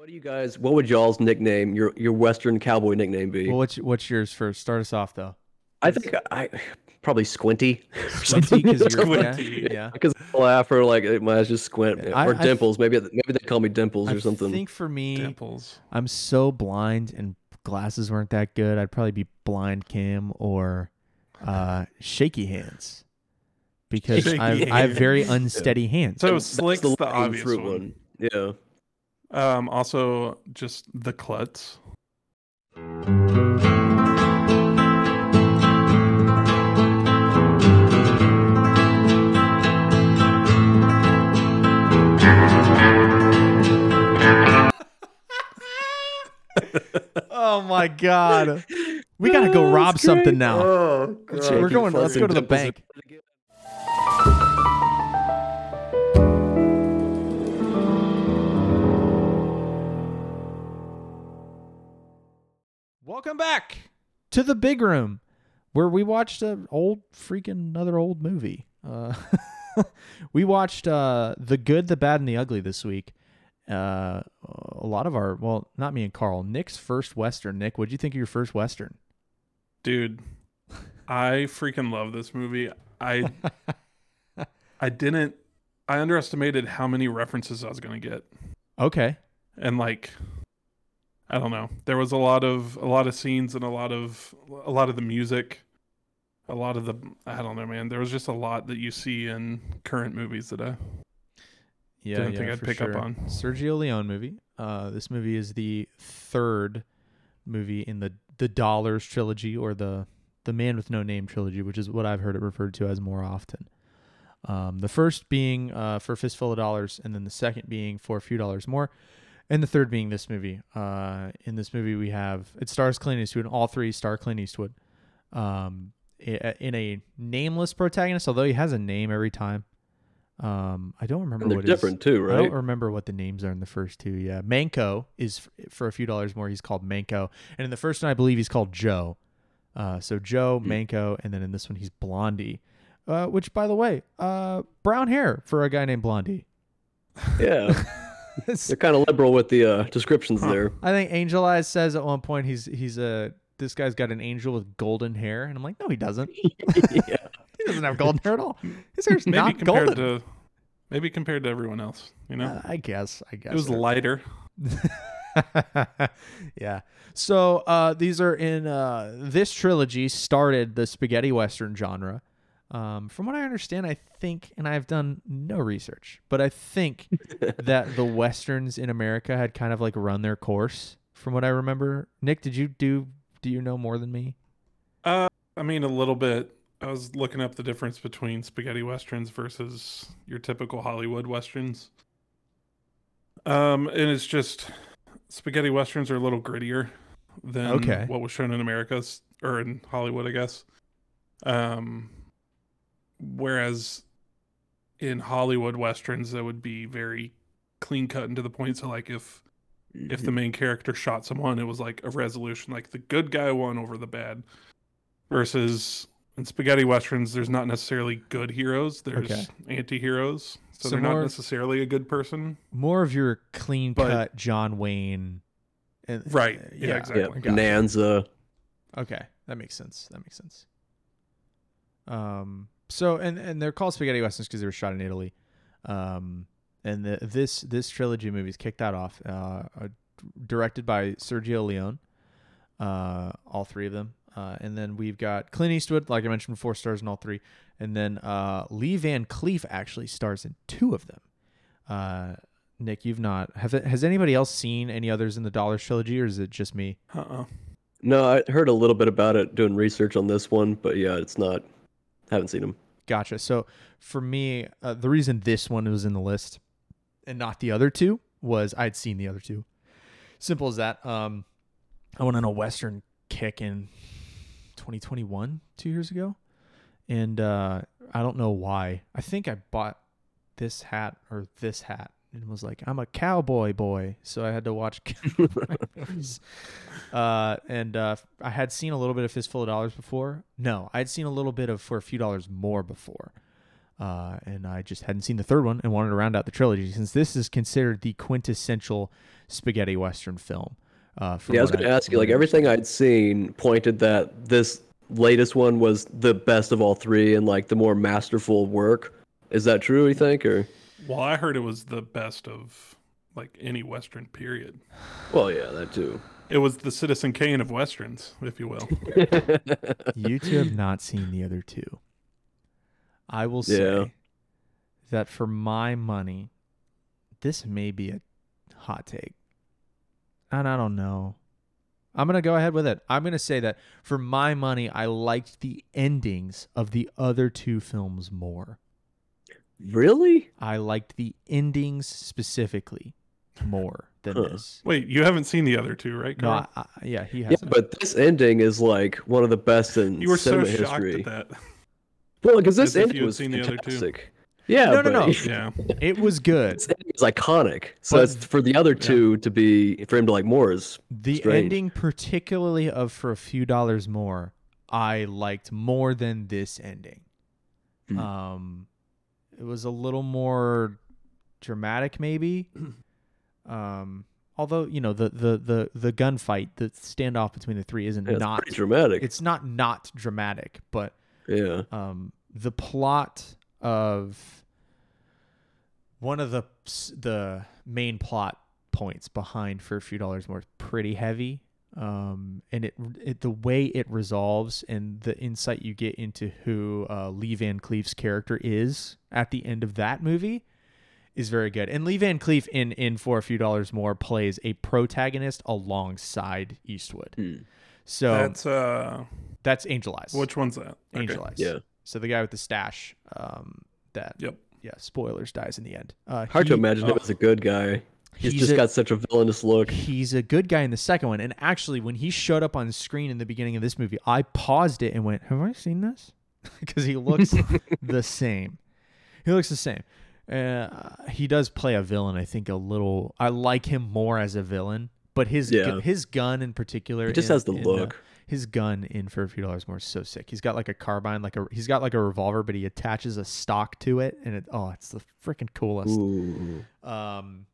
What do you guys? What would y'all's nickname, your your Western cowboy nickname be? Well, what's what's yours first? Start us off though. I think I probably Squinty. Squinty, 'cause you're- Squinty. yeah, yeah. Because I laugh or like my eyes just squint I- or I- dimples. maybe maybe they call me dimples I or something. I think for me, Dimples. I'm so blind and glasses weren't that good. I'd probably be blind Kim or uh, shaky hands because Shaky I, I have very unsteady hands. So That's Slick's the, low-hanging obvious fruit one. Yeah. Um, also, just the klutz. oh my god, we gotta go rob something now. Oh, we're going. Let's go to the bank. Welcome back to the big room, where we watched an old freaking another old movie. Uh, we watched uh, the good, the bad, and the ugly this week. Uh, a lot of our, well, not me and Carl. Nick's first western. Nick, what'd you think of your first western? Dude, I freaking love this movie. I I didn't I underestimated how many references I was going to get. Okay, And like I don't know. There was a lot of a lot of scenes and a lot of a lot of the music, a lot of the I don't know, man. There was just a lot that you see in current movies that I yeah, Didn't yeah, think I'd pick up on. Sergio Leone movie. Uh, this movie is the third movie in the the Dollars trilogy or the the Man with No Name trilogy, which is what I've heard it referred to as more often. Um, the first being uh, for a fistful of dollars, and then the second being for a few dollars more, and the third being this movie. Uh, in this movie, we have it stars Clint Eastwood. All three star Clint Eastwood. Um, in a nameless protagonist, although he has a name every time. Um, I don't remember And they're what different too, right? I don't remember what the names are in the first two. Yeah, Manco is for a few dollars more. He's called Manco, and in the first one, I believe he's called Joe. Uh, so Joe Hmm. Manco, and then in this one, he's Blondie. Uh, which, by the way, uh, brown hair for a guy named Blondie. Yeah. It's- They're kind of liberal with the uh, descriptions Huh. there. I think Angel Eyes says at one point he's he's a this guy's got an angel with golden hair, and I'm like, no, he doesn't. yeah. He doesn't have golden hair at all. His hair's maybe not compared golden. to maybe compared to everyone else, you know. Uh, I guess. I guess it was lighter. yeah. So uh, these are in uh, this trilogy started the spaghetti western genre. Um, from what I understand, I think, and I've done no research, but I think that the westerns in America had kind of like run their course. From what I remember, Nick, did you do? Do you know more than me? Uh, I mean, a little bit. I was looking up the difference between spaghetti westerns versus your typical Hollywood westerns. Um, and it's just spaghetti westerns are a little grittier than Okay. what was shown in America's or in Hollywood, I guess. Um, whereas in Hollywood westerns, that would be very clean cut and to the point. So, like, if if the main character shot someone, it was like a resolution, like the good guy won over the bad. Versus in spaghetti westerns, there's not necessarily good heroes. There's Okay. anti-heroes, so, So they're more- not necessarily a good person. More of your clean But- cut John Wayne. And, Right. uh, Yeah, yeah, exactly. Gotcha. Bonanza. Okay, that makes sense. That makes sense. Um. So and and they're called spaghetti westerns because they were shot in Italy. Um. And the, this this trilogy movies kicked that off. Uh, uh, directed by Sergio Leone. Uh, all three of them. Uh, and then we've got Clint Eastwood, like I mentioned, four stars in all three. And then uh, Lee Van Cleef actually stars in two of them. Uh, Nick, you've not have has anybody else seen any others in the Dollars trilogy, or is it just me? Uh-uh. No, I heard a little bit about it doing research on this one, but yeah, it's not. Haven't seen them. Gotcha. So for me, uh, the reason this one was in the list and not the other two was I'd seen the other two. Simple as that. Um, I went on a Western kick in 2021, two years ago, and uh, I don't know why. I think I bought this hat or this hat and was like, I'm a cowboy boy, so I had to watch. uh, and uh, I had seen a little bit of Fistful of Dollars before. No, I'd seen a little bit of For a Few Dollars More before. uh, and I just hadn't seen the third one and wanted to round out the trilogy since this is considered the quintessential spaghetti western film. Uh, Yeah, I was going to ask you, like everything I'd seen pointed that this latest one was the best of all three and like the more masterful work. Is that true? You think, or? Well, I heard it was the best of like any Western period. Well, yeah, that too. It was the Citizen Kane of Westerns, if you will. you two have not seen the other two. I will say Yeah. that for my money, this may be a hot take. And I don't know. I'm going to go ahead with it. I'm going to say that for my money, I liked the endings of the other two films more. Really? I liked the endings specifically more than Huh. this. Wait, you haven't seen the other two, right? No, I, I, yeah, he hasn't. but this ending is like one of the best in you were so cinema shocked history. at that. Well, because this As ending was seen the other two. fantastic. Yeah, No, no, no. Yeah. it was good. This ending is iconic. So But- it's for the other two to be for him to like more is The Strange. ending, particularly of for a few dollars more, I liked more than this ending. Hmm. Um, it was a little more dramatic, maybe. Um, although you know the the the the gunfight, the standoff between the three isn't yeah, not. dramatic. It's not not dramatic, but yeah. um, the plot of one of the the main plot points behind for a few dollars more pretty heavy um, and it, it the way it resolves and the insight you get into who uh, Lee Van Cleef's character is at the end of that movie is very good. And Lee Van Cleef in in for a few dollars more plays a protagonist alongside Eastwood. Hmm. So that's, That's uh Angel Eyes. which one's that? Okay. Angel Eyes. Yeah. So the guy with the stash, um, that Yep. yeah, spoilers dies in the end. Uh, Hard to he- imagine him oh. as a good guy. He's, He's just a- got such a villainous look. He's a good guy in the second one, and actually, when he showed up on screen in the beginning of this movie, I paused it and went, "Have I seen this?" Because he looks the same. He looks the same. Uh, he does play a villain. I think a little. I like him more as a villain, but his gu- his gun in particular. He just in- has the uh, look. his gun in for a few dollars more is so sick. He's got like a carbine, like a he's got like a revolver, but he attaches a stock to it, and it oh, it's the freaking coolest. Ooh. Um,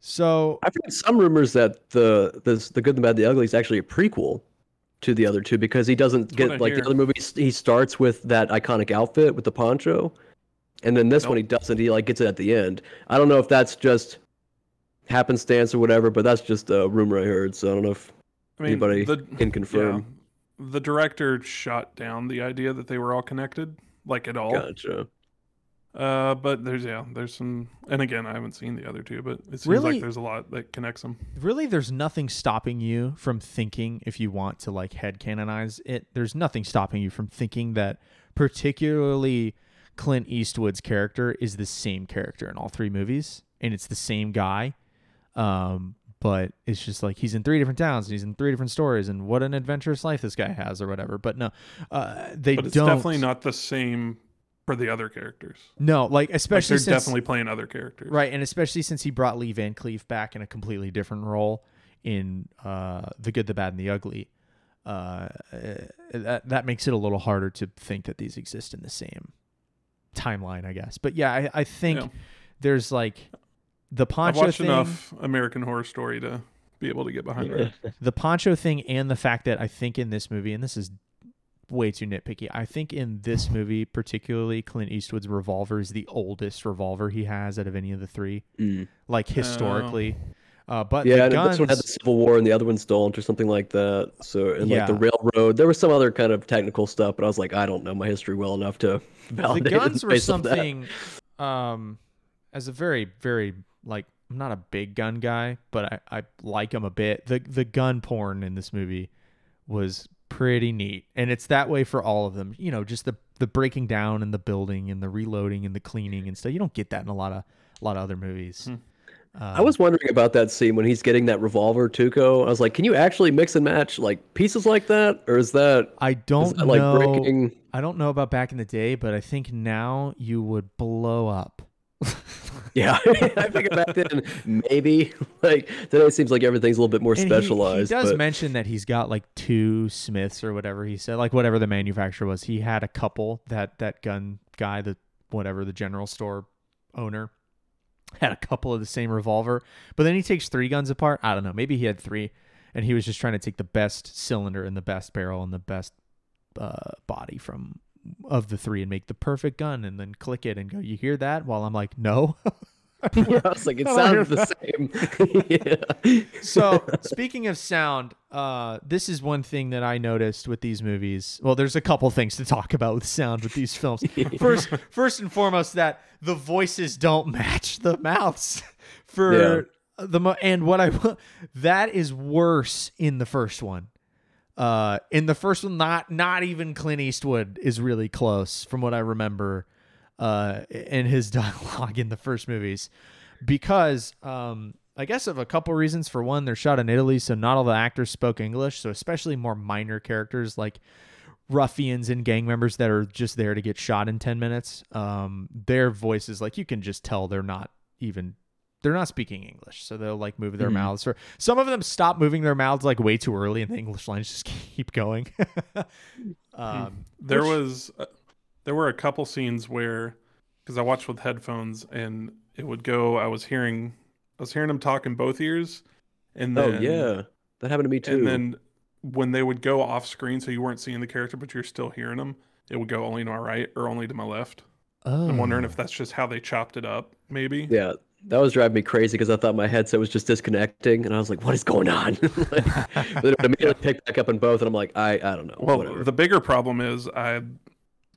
so I've heard some rumors that the this the good, the bad, the ugly is actually a prequel to the other two because he doesn't get like hear. the other movies. He starts with that iconic outfit with the poncho, and then this one he doesn't. He like gets it at the end. I don't know if that's just happenstance or whatever, but that's just a rumor I heard. So I don't know if I mean, anybody the, can confirm. yeah, the director shot down the idea that they were all connected, like at all. Gotcha. Uh, but there's yeah, there's some, and again, I haven't seen the other two, but it seems Really? like there's a lot that connects them. really there's nothing stopping you from thinking if you want to like head canonize it there's nothing stopping you from thinking that particularly clint eastwood's character is the same character in all three movies and it's the same guy um but it's just like he's in three different towns and he's in three different stories and what an adventurous life this guy has or whatever but no uh they But it's don't definitely not the same for the other characters. no like Like, especially they're since definitely playing other characters. Right, and especially since he brought Lee Van Cleef back in a completely different role in uh, The Good, the Bad, and the Ugly, uh, that, that makes it a little harder to think that these exist in the same timeline, I guess. But yeah, I, I think Yeah. there's like the poncho. I've poncho watched thing, enough American Horror Story to be able to get behind it. the poncho thing, and the fact that I think in this movie, and this is way too nitpicky. I think in this movie, particularly, Clint Eastwood's revolver is the oldest revolver he has out of any of the three, Mm. like historically. Uh, but Yeah, the and guns, this one had the Civil War and the other ones don't, or something like that. So, and like the railroad, there was some other kind of technical stuff, but I was like, I don't know my history well enough to the validate it guns were based on that. something um as a very very like i'm not a big gun guy but i i like them a bit the the gun porn in this movie was pretty neat and it's that way for all of them you know just the the breaking down and the building and the reloading and the cleaning and stuff you don't get that in a lot of a lot of other movies Hmm. Um, I was wondering about that scene when he's getting that revolver, Tuco. I was like, can you actually mix and match like pieces like that, or is that, i don't that like know breaking? i don't know about back in the day but i think now you would blow up Yeah, I think back then maybe like today it seems like everything's a little bit more And he- specialized. He, does but mention that he's got like two Smiths or whatever he said, like whatever the manufacturer was. He had a couple that that gun guy, the whatever the general store owner had a couple of the same revolver, but then he takes three guns apart. I don't know. Maybe he had three, and he was just trying to take the best cylinder and the best barrel and the best uh, body from of the three and make the perfect gun, and then click it and go. You hear that? While I'm like, no. yeah, I was like, it sounds the same. yeah. so speaking of sound, uh, this is one thing that I noticed with these movies. Well, there's a couple things to talk about with sound with these films. First, first and foremost, that the voices don't match the mouths for the mo- and what I that is worse in the first one. Uh, in the first one, not not even Clint Eastwood is really close from what I remember uh, in his dialogue in the first movies because um, I guess of a couple reasons. For one, they're shot in Italy, so not all the actors spoke English. So especially more minor characters like ruffians and gang members that are just there to get shot in ten minutes, um, their voices like you can just tell they're not even. They're not speaking English, so they'll like move their Mhm. mouths. Or some of them stop moving their mouths like way too early, and the English lines just keep going. um, There which- was, uh, there were a couple scenes where, because I watched with headphones, and it would go. I was hearing, I was hearing them talk in both ears, and Oh then yeah, that happened to me too. and then when they would go off screen, so you weren't seeing the character, but you're still hearing them, it would go only to my right or only to my left. I'm wondering Oh. if that's just how they chopped it up, maybe. yeah, that was driving me crazy because I thought my headset was just disconnecting, and I was like, "What is going on?" Like, but it immediately picked back up in both, and I'm like, "I, I don't know." Well, whatever. the bigger problem is I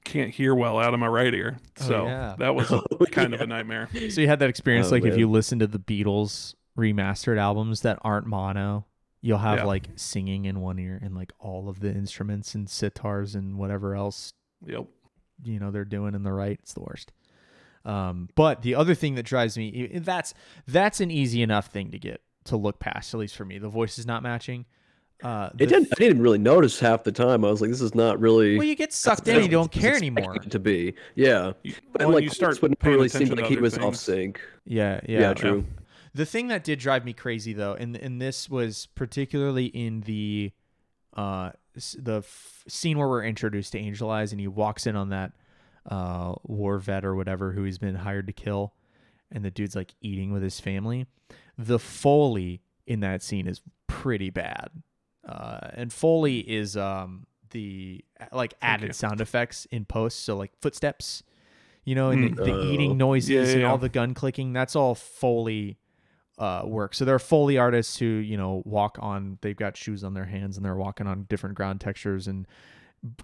can't hear well out of my right ear, Oh, so yeah. that was Oh, kind of a nightmare. So you had that experience, Oh, like if you listen to the Beatles remastered albums that aren't mono, you'll have Yeah. like singing in one ear and like all of the instruments and sitars and whatever else Yep. you know they're doing in the right. It's the worst. Um, but the other thing that drives me that's that's an easy enough thing to get to look past, at least for me. The voice is not matching. Uh, it didn't. I didn't really notice half the time. I was like, "This is not really." well, you get sucked in, and you don't care anymore. To be, yeah. You, But well, like, you start would paying really attention seemed like he was things. off sync. Yeah, yeah, Yeah, true. The thing that did drive me crazy though, and and this was particularly in the uh the f- scene where we're introduced to Angel Eyes, and he walks in on that uh war vet or whatever who he's been hired to kill, and the dude's like eating with his family. The foley in that scene is pretty bad, uh, and foley is um the like added you. sound effects in post, so like footsteps. You know, and Mm. the, the Oh. eating noises Yeah, yeah, and all the gun clicking, that's all Foley uh, work. So there are Foley artists who, you know, walk on, they've got shoes on their hands and they're walking on different ground textures and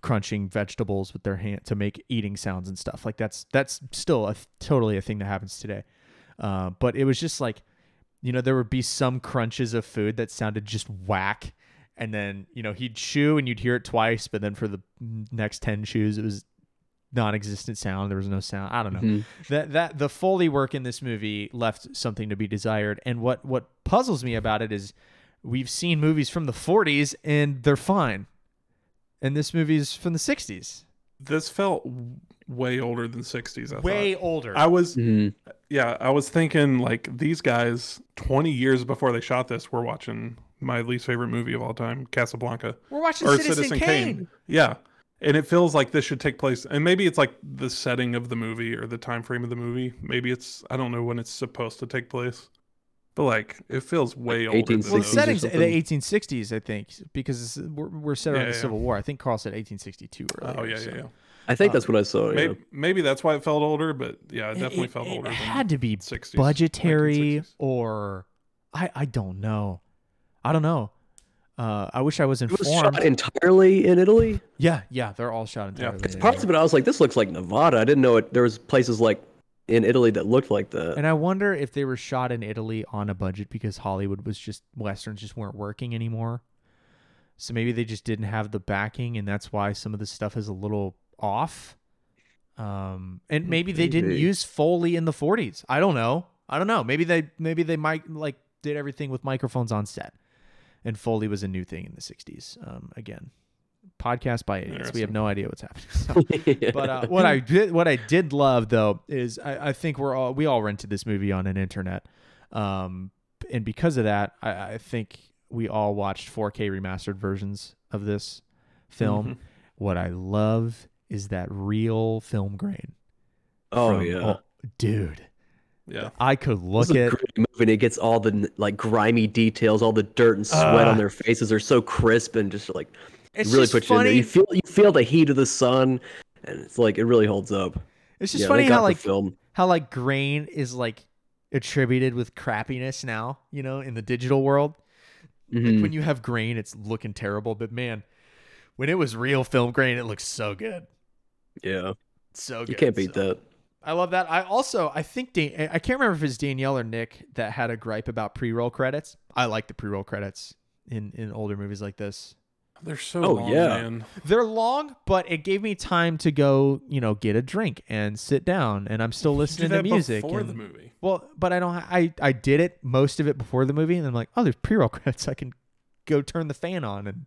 crunching vegetables with their hand to make eating sounds and stuff. Like that's, that's still a, totally a thing that happens today. Uh, but it was just like, you know, there would be some crunches of food that sounded just whack. And then, you know, he'd chew and you'd hear it twice, but then for the next 10 chews, it was non-existent sound. There was no sound. I don't know Mhm. that that the foley work in this movie left something to be desired and what what puzzles me about it is we've seen movies from the 40s and they're fine and this movie is from the 60s This felt way older than 60s. I way thought. older I was Mhm. yeah, I was thinking like these guys 20 years before they shot this were watching my least favorite movie of all time, Casablanca. we're watching or citizen, Citizen kane. Kane. Yeah. And it feels like this should take place and maybe it's like the setting of the movie or the time frame of the movie. Maybe it's I don't know when it's supposed to take place. But like it feels way older than well the 1860s those. settings the 1860s i think because we're, we're set around Yeah, the yeah. civil war i think carl said 1862 earlier, Oh yeah, so. yeah, yeah. I think Uh, that's what I saw. Yeah. Maybe maybe that's why it felt older, but yeah, it It- definitely it, felt it older. It had to be than 60s, budgetary 1960s. or i i don't know i don't know uh, I wish I was It was informed. shot entirely in Italy. Yeah, yeah, they're all shot entirely. Yeah. in Parts Italy. of it, I was like, "This looks like Nevada." I didn't know it. There was places like in Italy that looked like that. And I wonder if they were shot in Italy on a budget because Hollywood was just westerns just weren't working anymore. So maybe they just didn't have the backing, and that's why some of the stuff is a little off. Um, and maybe they didn't use Foley in the 40s. I don't know. I don't know. Maybe they maybe they might like did everything with microphones on set, and Foley was a new thing in the 60s. Um, again, podcast by idiots. We have no idea what's happening. So. but uh, what I did what I did love though is I, I think we're all we all rented this movie on an internet, um, and because of that, I, I think we all watched 4K remastered versions of this film. Mhm. What I love is that real film grain. Oh from- yeah. dude. Yeah. I could look at. And it gets all the like grimy details, all the dirt and sweat Ah. on their faces are so crisp and just like it's really just puts you in there. You feel you feel the heat of the sun, and it's like it really holds up. it's just yeah, funny how like film. how like grain is like attributed with crappiness now, you know, in the digital world. Like Mhm. when you have grain, it's looking terrible, but man, when it was real film grain, it looks so good. Yeah, So good. you can't beat So- that. I love that. I also I think Dan- I can't remember if it's Danielle or Nick that had a gripe about pre-roll credits. I like the pre-roll credits in in older movies like this. They're so Oh, long, yeah. man. They're long, but it gave me time to go, you know, get a drink and sit down, and I'm still listening to music. before and- the movie. Well, but I don't. I I did it most of it before the movie, and I'm like, oh, there's pre-roll credits. I can go turn the fan on and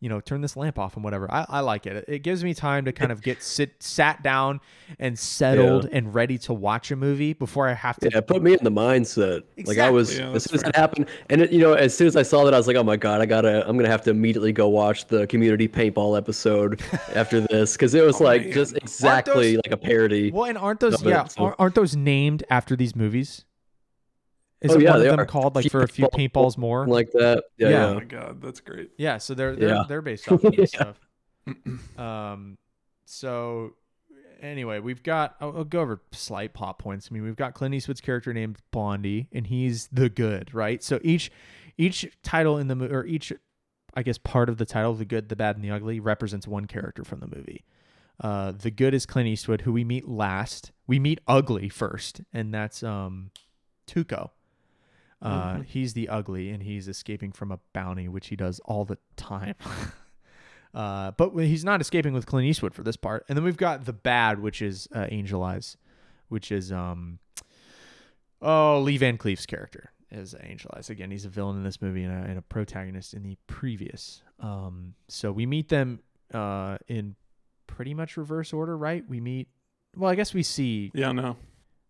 you know turn this lamp off and whatever. I, I like it. It gives me time to kind of get sit sat down and settled and ready to watch a movie before I have to. Yeah, put me in the mindset. Like I was Yeah, as soon as fair. that happened, and it, you know, as soon as I saw that, I was like, "Oh my god, I gotta, I'm gonna have to immediately go watch the community paintball episode after this," because it was Oh, like man. just exactly like a parody. Well, and aren't those of it, yeah so- aren't those named after these movies? Is Oh, it yeah, one of they them are. called like for a few paintballs more? like that. Yeah, Yeah. Oh my god, that's great. Yeah, so they're they're Yeah. they're based off of this stuff. Um, so anyway, we've got I'll, I'll go over slight plot points. I mean, we've got Clint Eastwood's character named Blondie, and he's the good, right? So each each title in the mo- or each I guess part of the title, the good, the bad, and the ugly, represents one character from the movie. Uh, the good is Clint Eastwood, who we meet last. We meet ugly first, and that's um, Tuco. Uh, Mhm. He's the ugly, and he's escaping from a bounty, which he does all the time. uh, but he's not escaping with Clint Eastwood for this part. And then we've got the bad, which is uh, Angel Eyes, which is um, oh Lee Van Cleef's character is Angel Eyes. Again, he's a villain in this movie and a, and a protagonist in the previous. Um, so we meet them uh, in pretty much reverse order, right? We meet. Well, I guess we see Yeah, no.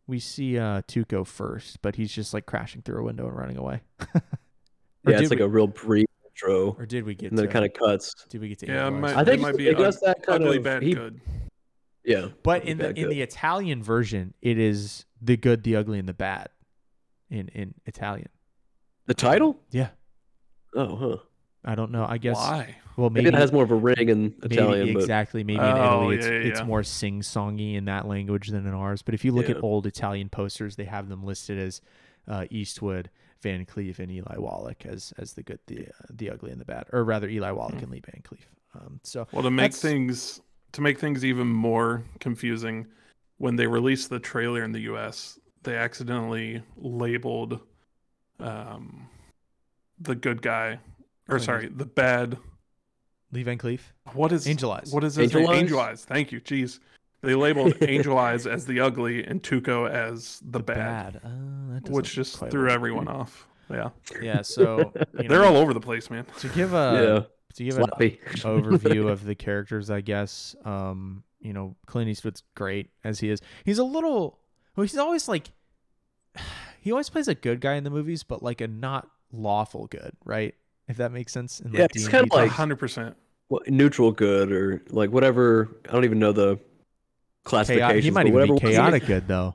We see uh Tuco first, but he's just like crashing through a window and running away. Yeah, did it's like we- a real brief intro, Or did we get and then to it kind of cuts. did we get to Yeah, Angel might, I think it might be does ug- that kind ugly, of- bad, he- good. Yeah, But in the bad, in the Italian version, it is the good, the ugly, and the bad. In in Italian. the title. Yeah. Oh, huh. I don't know. I guess Why? well Maybe, maybe, it has more of a ring in maybe Italian, but exactly maybe in Oh, Italy it's yeah, yeah, it's more sing songy in that language than in ours. But if you look Yeah. at old Italian posters, they have them listed as uh, Eastwood, Van Cleef, and Eli Wallach as as the good, the uh, the ugly, and the bad, or rather Eli Wallach Hmm. and Lee Van Cleef. Um, so Well, to make That's- things to make things even more confusing, when they released the trailer in the U.S., they accidentally labeled um, the good guy, or sorry, the bad. Lee Van Cleef, What is Angel Eyes. What is his Angel name? Eyes? Angel Eyes. Thank you. Jeez. They labeled Angel Eyes as the ugly and Tuco as the, bad, Uh, that which just threw work. everyone off. Yeah, Yeah, so you know, they're all over the place, man. to give a yeah, a to give an overview of the characters, I guess. Um, you know, Clint Eastwood's great as he is. He's a little. Well, he's always like. He always plays a good guy in the movies, but like a not lawful good, right? If that makes sense. In Yeah, like it's D&D kinda like- hundred percent. Well, neutral good or like whatever. I don't even know the classification. chaotic. He might even whatever be chaotic good though.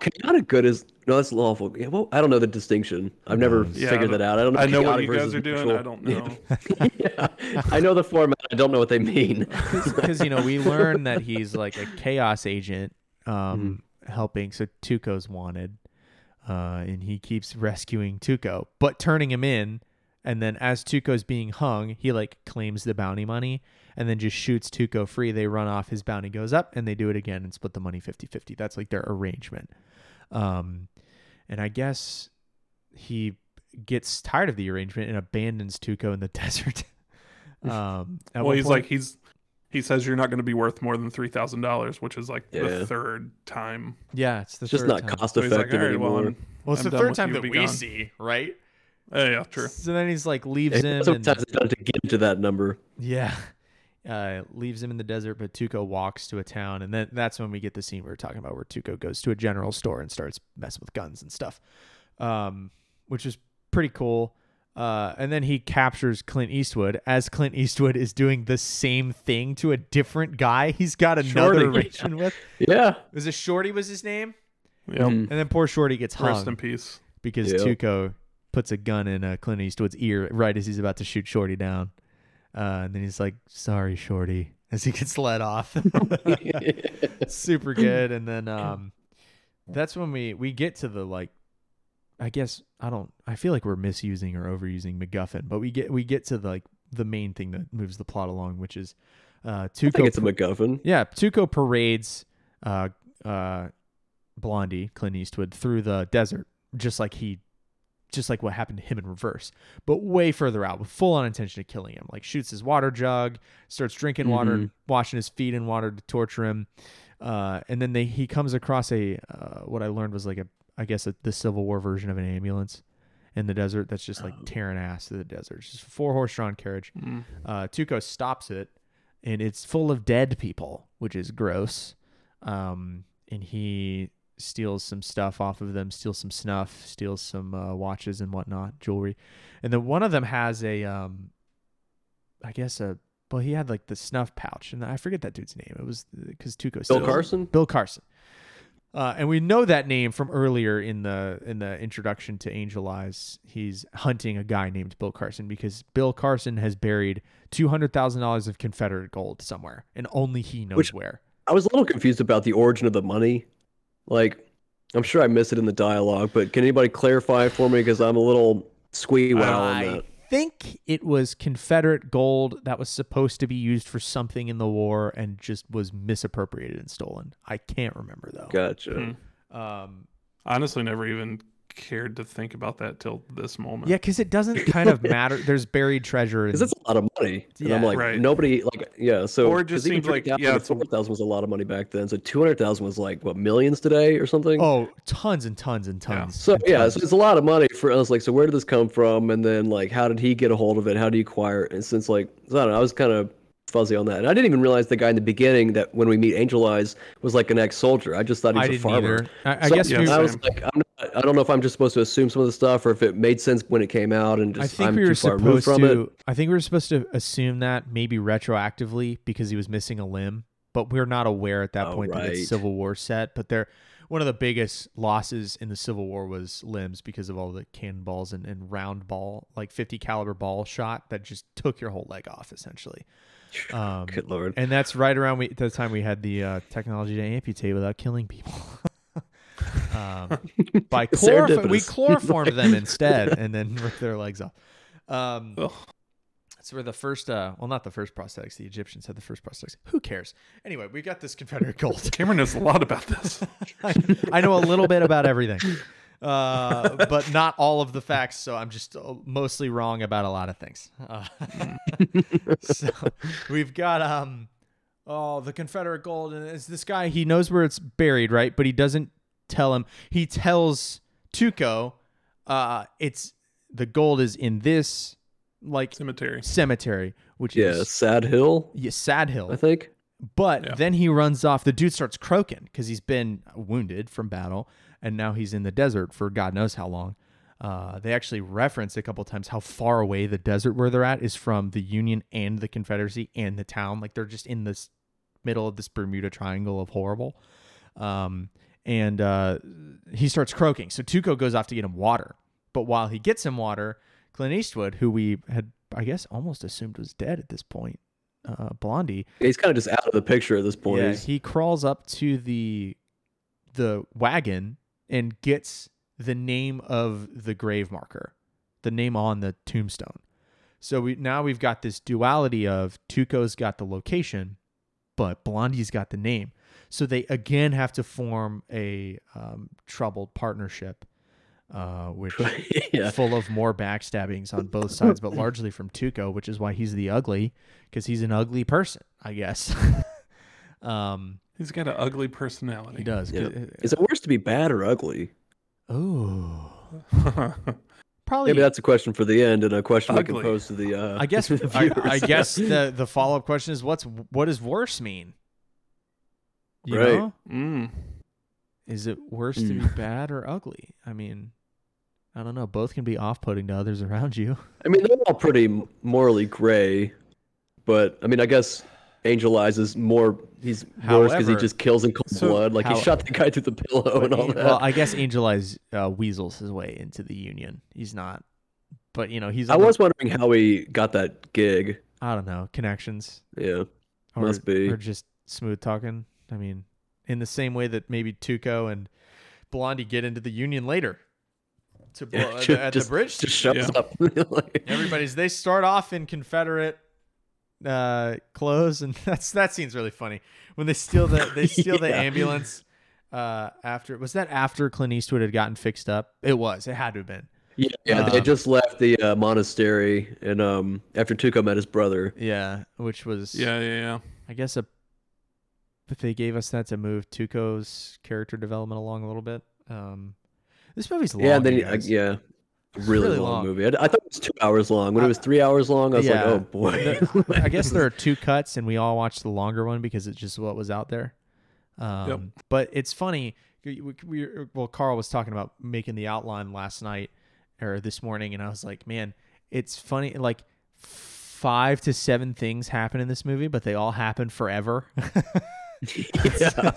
Chaotic good is no, that's lawful. Yeah, well, I don't know the distinction. I've never knows? Yeah, figured I that out. I don't know. I know what chaotic you guys versus are doing. neutral. I don't know. yeah, I know the format. I don't know what they mean. because you know we learn that he's like a chaos agent um Mm-hmm. helping so tuco's wanted uh and he keeps rescuing tuco but turning him in and then as tuco's being hung he like claims the bounty money and then just shoots tuco free they run off his bounty goes up and they do it again and split the money 50-50 that's like their arrangement um and i guess he gets tired of the arrangement and abandons tuco in the desert um at well, he's point- like he's he says you're not going to be worth more than three thousand dollars, which is like Yeah. the third time. yeah it's the It's just not time. cost So he's like, effective all right, well, anymore. I'm, Well, it's I'm the third time that we gone. see, right? Yeah, yeah, true. So then he's like leaves Yeah, him. Sometimes And, it's done to get into that number. yeah, uh, leaves him in the desert. But Tuco walks to a town, and then that's when we get the scene we were talking about, where Tuco goes to a general store and starts messing with guns and stuff, um, which is pretty cool. Uh, and then he captures Clint Eastwood as Clint Eastwood is doing the same thing to a different guy he's got another Shorty. relation with. Yeah. Was it Shorty was his name? Yep. Mhm. And then poor Shorty gets hung Rest in peace. because Yep. Tuco puts a gun in uh, Clint Eastwood's ear right as he's about to shoot Shorty down. Uh, and then he's like, "Sorry, Shorty," as he gets let off. Super good. And then um, that's when we we get to the like, I guess I don't. I feel like we're misusing or overusing MacGuffin, but we get we get to the, like the main thing that moves the plot along, which is uh, I Tuco. think it's a MacGuffin. Yeah, Tuco parades uh, uh, Blondie, Clint Eastwood, through the desert, just like he, just like what happened to him in reverse, but way further out with full on intention of killing him. Like shoots his water jug, starts drinking water, and washing his feet in water to torture him, uh, and then they he comes across a uh, what I learned was like a I guess a, the Civil War version of an ambulance in the desert that's just like tearing ass through the desert. It's just a four horse drawn carriage Mm. uh, Tuco stops it, and it's full of dead people, which is gross. Um, and he steals some stuff off of them, steals some snuff, steals some uh, watches and whatnot, jewelry, and then one of them has a, um, I guess a, well, he had like the snuff pouch, and I forget that dude's name. It was because Tuco Bill. Carson? Bill Carson. Uh, and we know that name from earlier in the in the introduction to Angel Eyes. He's hunting a guy named Bill Carson because Bill Carson has buried two hundred thousand dollars of Confederate gold somewhere, and only he knows Which- where. I was a little confused about the origin of the money. Like, I'm sure I missed it in the dialogue, but can anybody clarify for me? Because I'm a little squee wow on I that. think it was Confederate gold that was supposed to be used for something in the war and just was misappropriated and stolen. I can't remember though. Gotcha. Hmm. Um, Honestly, never even cared to think about that till this moment. yeah, because it doesn't kind of matter. There's buried treasure. Because in- that's a lot of money. And I'm like, Right. nobody, like, yeah. So, Or it just 'cause even seems like- down, yeah, the it's a- 400,000 was a lot of money back then. So 200,000 was like, what, millions today or something? oh, tons and tons and Yeah. tons. So and yeah, tons. so it's a lot of money for us. Like, so where did this come from? And then like, how did he get a hold of it? How do you acquire it? And since like, I don't know, I was kind of fuzzy on that, and I didn't even realize the guy in the beginning that when we meet Angel Eyes was like an ex-soldier. I just thought he was I a farmer. either. I, I So, guess yeah, I was like, not, I don't know if I'm just supposed to assume some of the stuff, or if it made sense when it came out, and I just think I'm we too were far removed supposed from to. it. I think we were supposed to assume that maybe retroactively because he was missing a limb, but we're not aware at that Oh, point that it's. Civil War set. But there, one of the biggest losses in the Civil War was limbs because of all the cannonballs and, and round ball, like 50 caliber ball shot that just took your whole leg off essentially. Um, Good lord. and that's right around we, the time we had the uh, technology to amputate without killing people. um, by chloroform, we chloroformed them instead, and then ripped their legs off. Um, Ugh. that's where the first, uh, well, not the first prosthetics. The Egyptians had the first prosthetics. Who cares? Anyway, we got this Confederate gold. Cameron knows a lot about this. I, I know a little bit about everything, uh, but not all of the facts. So I'm just uh, mostly wrong about a lot of things. Uh, so we've got um, oh, the Confederate gold, and it's this guy. He knows where it's buried, right? But he doesn't tell him. He tells Tuco, uh, it's the gold is in this like Cemetery. cemetery, which Yeah, is Sad Hill, yeah, Sad Hill. I think. But Yeah. then he runs off. The dude starts croaking because he's been wounded from battle, and now he's in the desert for God knows how long. Uh, they actually reference a couple times how far away the desert where they're at is from the Union and the Confederacy and the town. Like they're just in this middle of this Bermuda Triangle of horrible. Um, and uh, he starts croaking. So Tuco goes off to get him water. But while he gets him water, Clint Eastwood, who we had, I guess, almost assumed was dead at this point, uh, Blondie, He's kind of just out of the picture at this point. yeah, he crawls up to the the wagon and gets the name of the grave marker, the name on the tombstone. So we now we've got this duality of Tuco's got the location, but Blondie's got the name. So they again have to form a um, troubled partnership, uh, which yeah. full of more backstabbings on both sides, but largely from Tuco, which is why he's the ugly, because he's an ugly person, I guess. um, He's got an ugly personality. he does. Yeah. Is it worse to be bad or ugly? Oh, probably. Maybe that's a question for the end and a question we can pose to the. Uh, I guess. the I. I guess the the follow up question is what's what does worse mean? You Right. know, mm. is it worse to be Mm. bad or ugly? I mean, I don't know. Both can be off-putting to others around you. I mean, they're all pretty morally gray, but I mean, I guess Angel Eyes is more. He's worse because he just kills in cold So, blood. Like how- he shot the guy through the pillow and all that. well, I guess Angel Eyes uh, weasels his way into the Union. He's not, but you know, he's. I on the- was wondering how he got that gig. I don't know connections. Yeah, Or, Must be. or just smooth talking. I mean, in the same way that maybe Tuco and Blondie get into the Union later. To Yeah, blo- at, just- the, at the bridge, just shows Yeah. up. Like- everybody's they start off in Confederate uh, clothes, and that's that scene's really funny when they steal the they steal the ambulance. Uh, after was that after Clint Eastwood had gotten fixed up? It was. It had to have been. Yeah, yeah. they Um, just left the uh, monastery, and um, after Tuco met his brother. Yeah, which was Yeah, yeah, yeah. I guess a but they gave us that to move Tuco's character development along a little bit. Um, this movie's long. yeah, then you he- uh, yeah, really, Really long, long. movie. I, I thought it was two hours long. When I- it was three hours long, I was Yeah. like, oh boy. I guess there are two cuts, and we all watched the longer one because it's just what was out there. Um, But it's funny. We, we, we- well, Carl was talking about making the outline last night or this morning, and I was like, man, it's funny. Like five to seven things happen in this movie, but they all happen forever. yeah.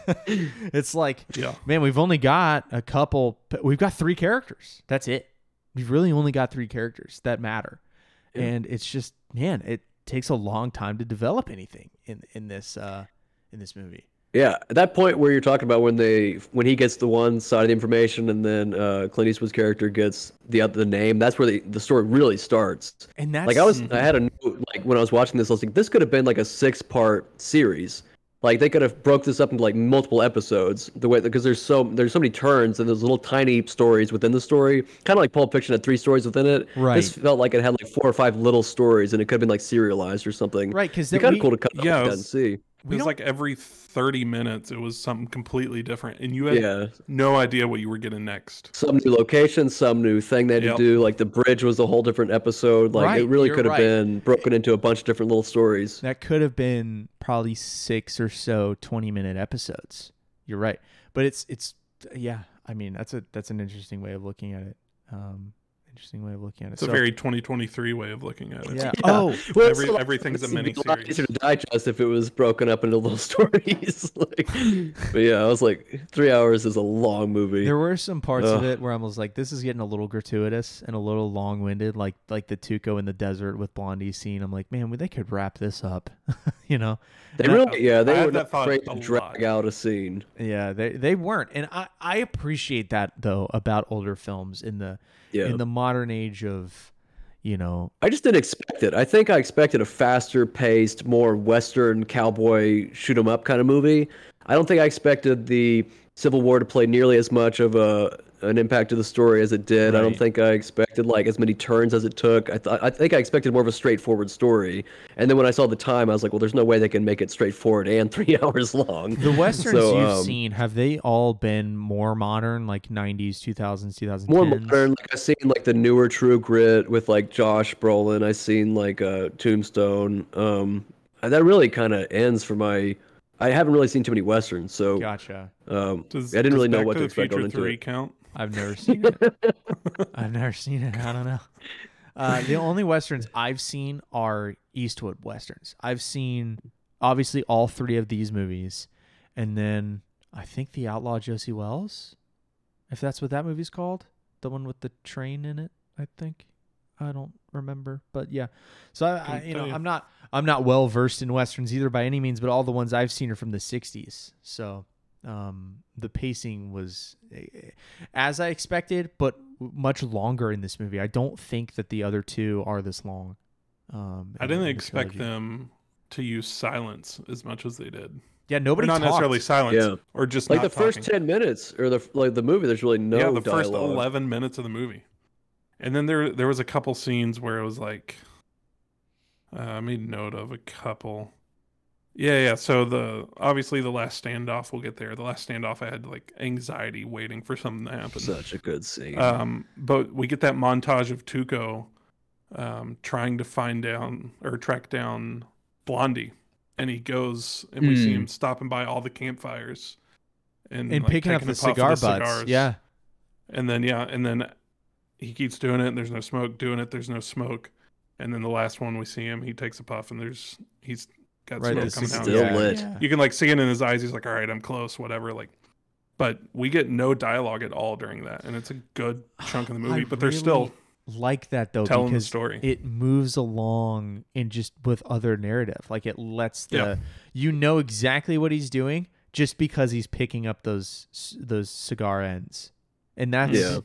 it's like Yeah. man, we've only got a couple. We've got three characters. That's it. We've really only got three characters that matter, Yeah. and it's just man, it takes a long time to develop anything in in this uh in this movie. Yeah, at that point where you're talking about when they when he gets the one side of the information and then uh, Clint Eastwood's character gets the other the name, that's where the, the story really starts. And that's Like I was, I had a note like when I was watching this, I was like, this could have been like a six part series. Like they could have broke this up into like multiple episodes. The way because there's so there's so many turns and there's little tiny stories within the story, kind of like Pulp Fiction had three stories within it. Right. This felt like it had like four or five little stories and it could have been like serialized or something. right because It'd be kind of cool to cut yeah, yeah, it and see. It We was don't- like every 30 minutes, it was something completely different. And you had Yeah. no idea what you were getting next. some new location, some new thing they had Yep. to do. Like the bridge was a whole different episode. Like Right, it really you're could have right. been broken into a bunch of different little stories. that could have been probably six or so 20 minute episodes. You're right, but it's it's yeah. I mean that's a that's an interesting way of looking at it. Um, interesting way of looking at it. It's a very 2023 way of looking at it. yeah. Yeah. Oh, Well, Every- it's lot- everything's a mini series. it'd be easier to digest if it was broken up into little stories. like, but yeah, I was like, three hours is a long movie. There were some parts of it where I was like, "This is getting a little gratuitous and a little long-winded." Like, like the Tuco in the desert with Blondie scene. I'm like, man, they could wrap this up, you know? they and I- really, yeah, they had were not afraid a to drag lot. out a scene. Yeah, they they weren't, and I I appreciate that though about older films in the Yeah, in the modern age of, you know, I just didn't expect it. I think I expected a faster paced, more Western cowboy shoot 'em up kind of movie. I don't think I expected the Civil War to play nearly as much of a an impact to the story as it did. I don't think I expected like as many turns as it took. I th- I think I expected more of a straightforward story. And then when I saw the time, I was like, well, there's no way they can make it straightforward and three hours long. the westerns So, you've um, seen have they all been more modern, like '90s, 2000s, 2010s? more modern. Like I've seen like the newer True Grit with like Josh Brolin. I've seen like uh, Tombstone. Um, and that really kind of ends for my. I haven't really seen too many westerns, so Gotcha. um, Does, I didn't does really know what to to the expect Future going into 3 it. count? I've never seen it. I've never seen it. I don't know. Uh, the only westerns I've seen are Eastwood westerns. I've seen obviously all three of these movies, and then I think the Outlaw Josey Wales, if that's what that movie's called, the one with the train in it. I think I don't remember, but yeah. So I, I you know. I'm not I'm not well versed in westerns either by any means, but all the ones I've seen are from the '60s. So um, the pacing was eh, as I expected, but much longer in this movie. I don't think that the other two are this long. Um, I didn't the expect trilogy. them to use silence as much as they did. Yeah, Or nobody not talked. necessarily silence, Yeah. or just like not the first ten minutes or the like the movie. There's really no yeah, the first 11 minutes of the movie. And then there there was a couple scenes where it was like uh, I made note of a couple. Yeah, yeah. So the obviously the last standoff we'll get there. The last standoff I had like anxiety waiting for something to happen. Such a good scene. Um, but we get that montage of Tuco um, trying to find down or track down Blondie, and he goes and we see Hmm. him stopping by all the campfires and and like, picking up taking the a cigar butts. cigars. Yeah, and then yeah, and then he keeps doing it and there's no smoke, doing it, there's no smoke. And then the last one we see him, he takes a puff and there's he's got Right, smoke coming is out. still lit. Yeah. You can like see it in his eyes. He's like, "All right, I'm close, whatever." Like, but we get no dialogue at all during that, and it's a good chunk of the movie. I but they're still like that though telling the story. it moves along in just with other narrative. Like it lets the Yeah. you know exactly what he's doing just because he's picking up those those cigar ends, and that's Yeah.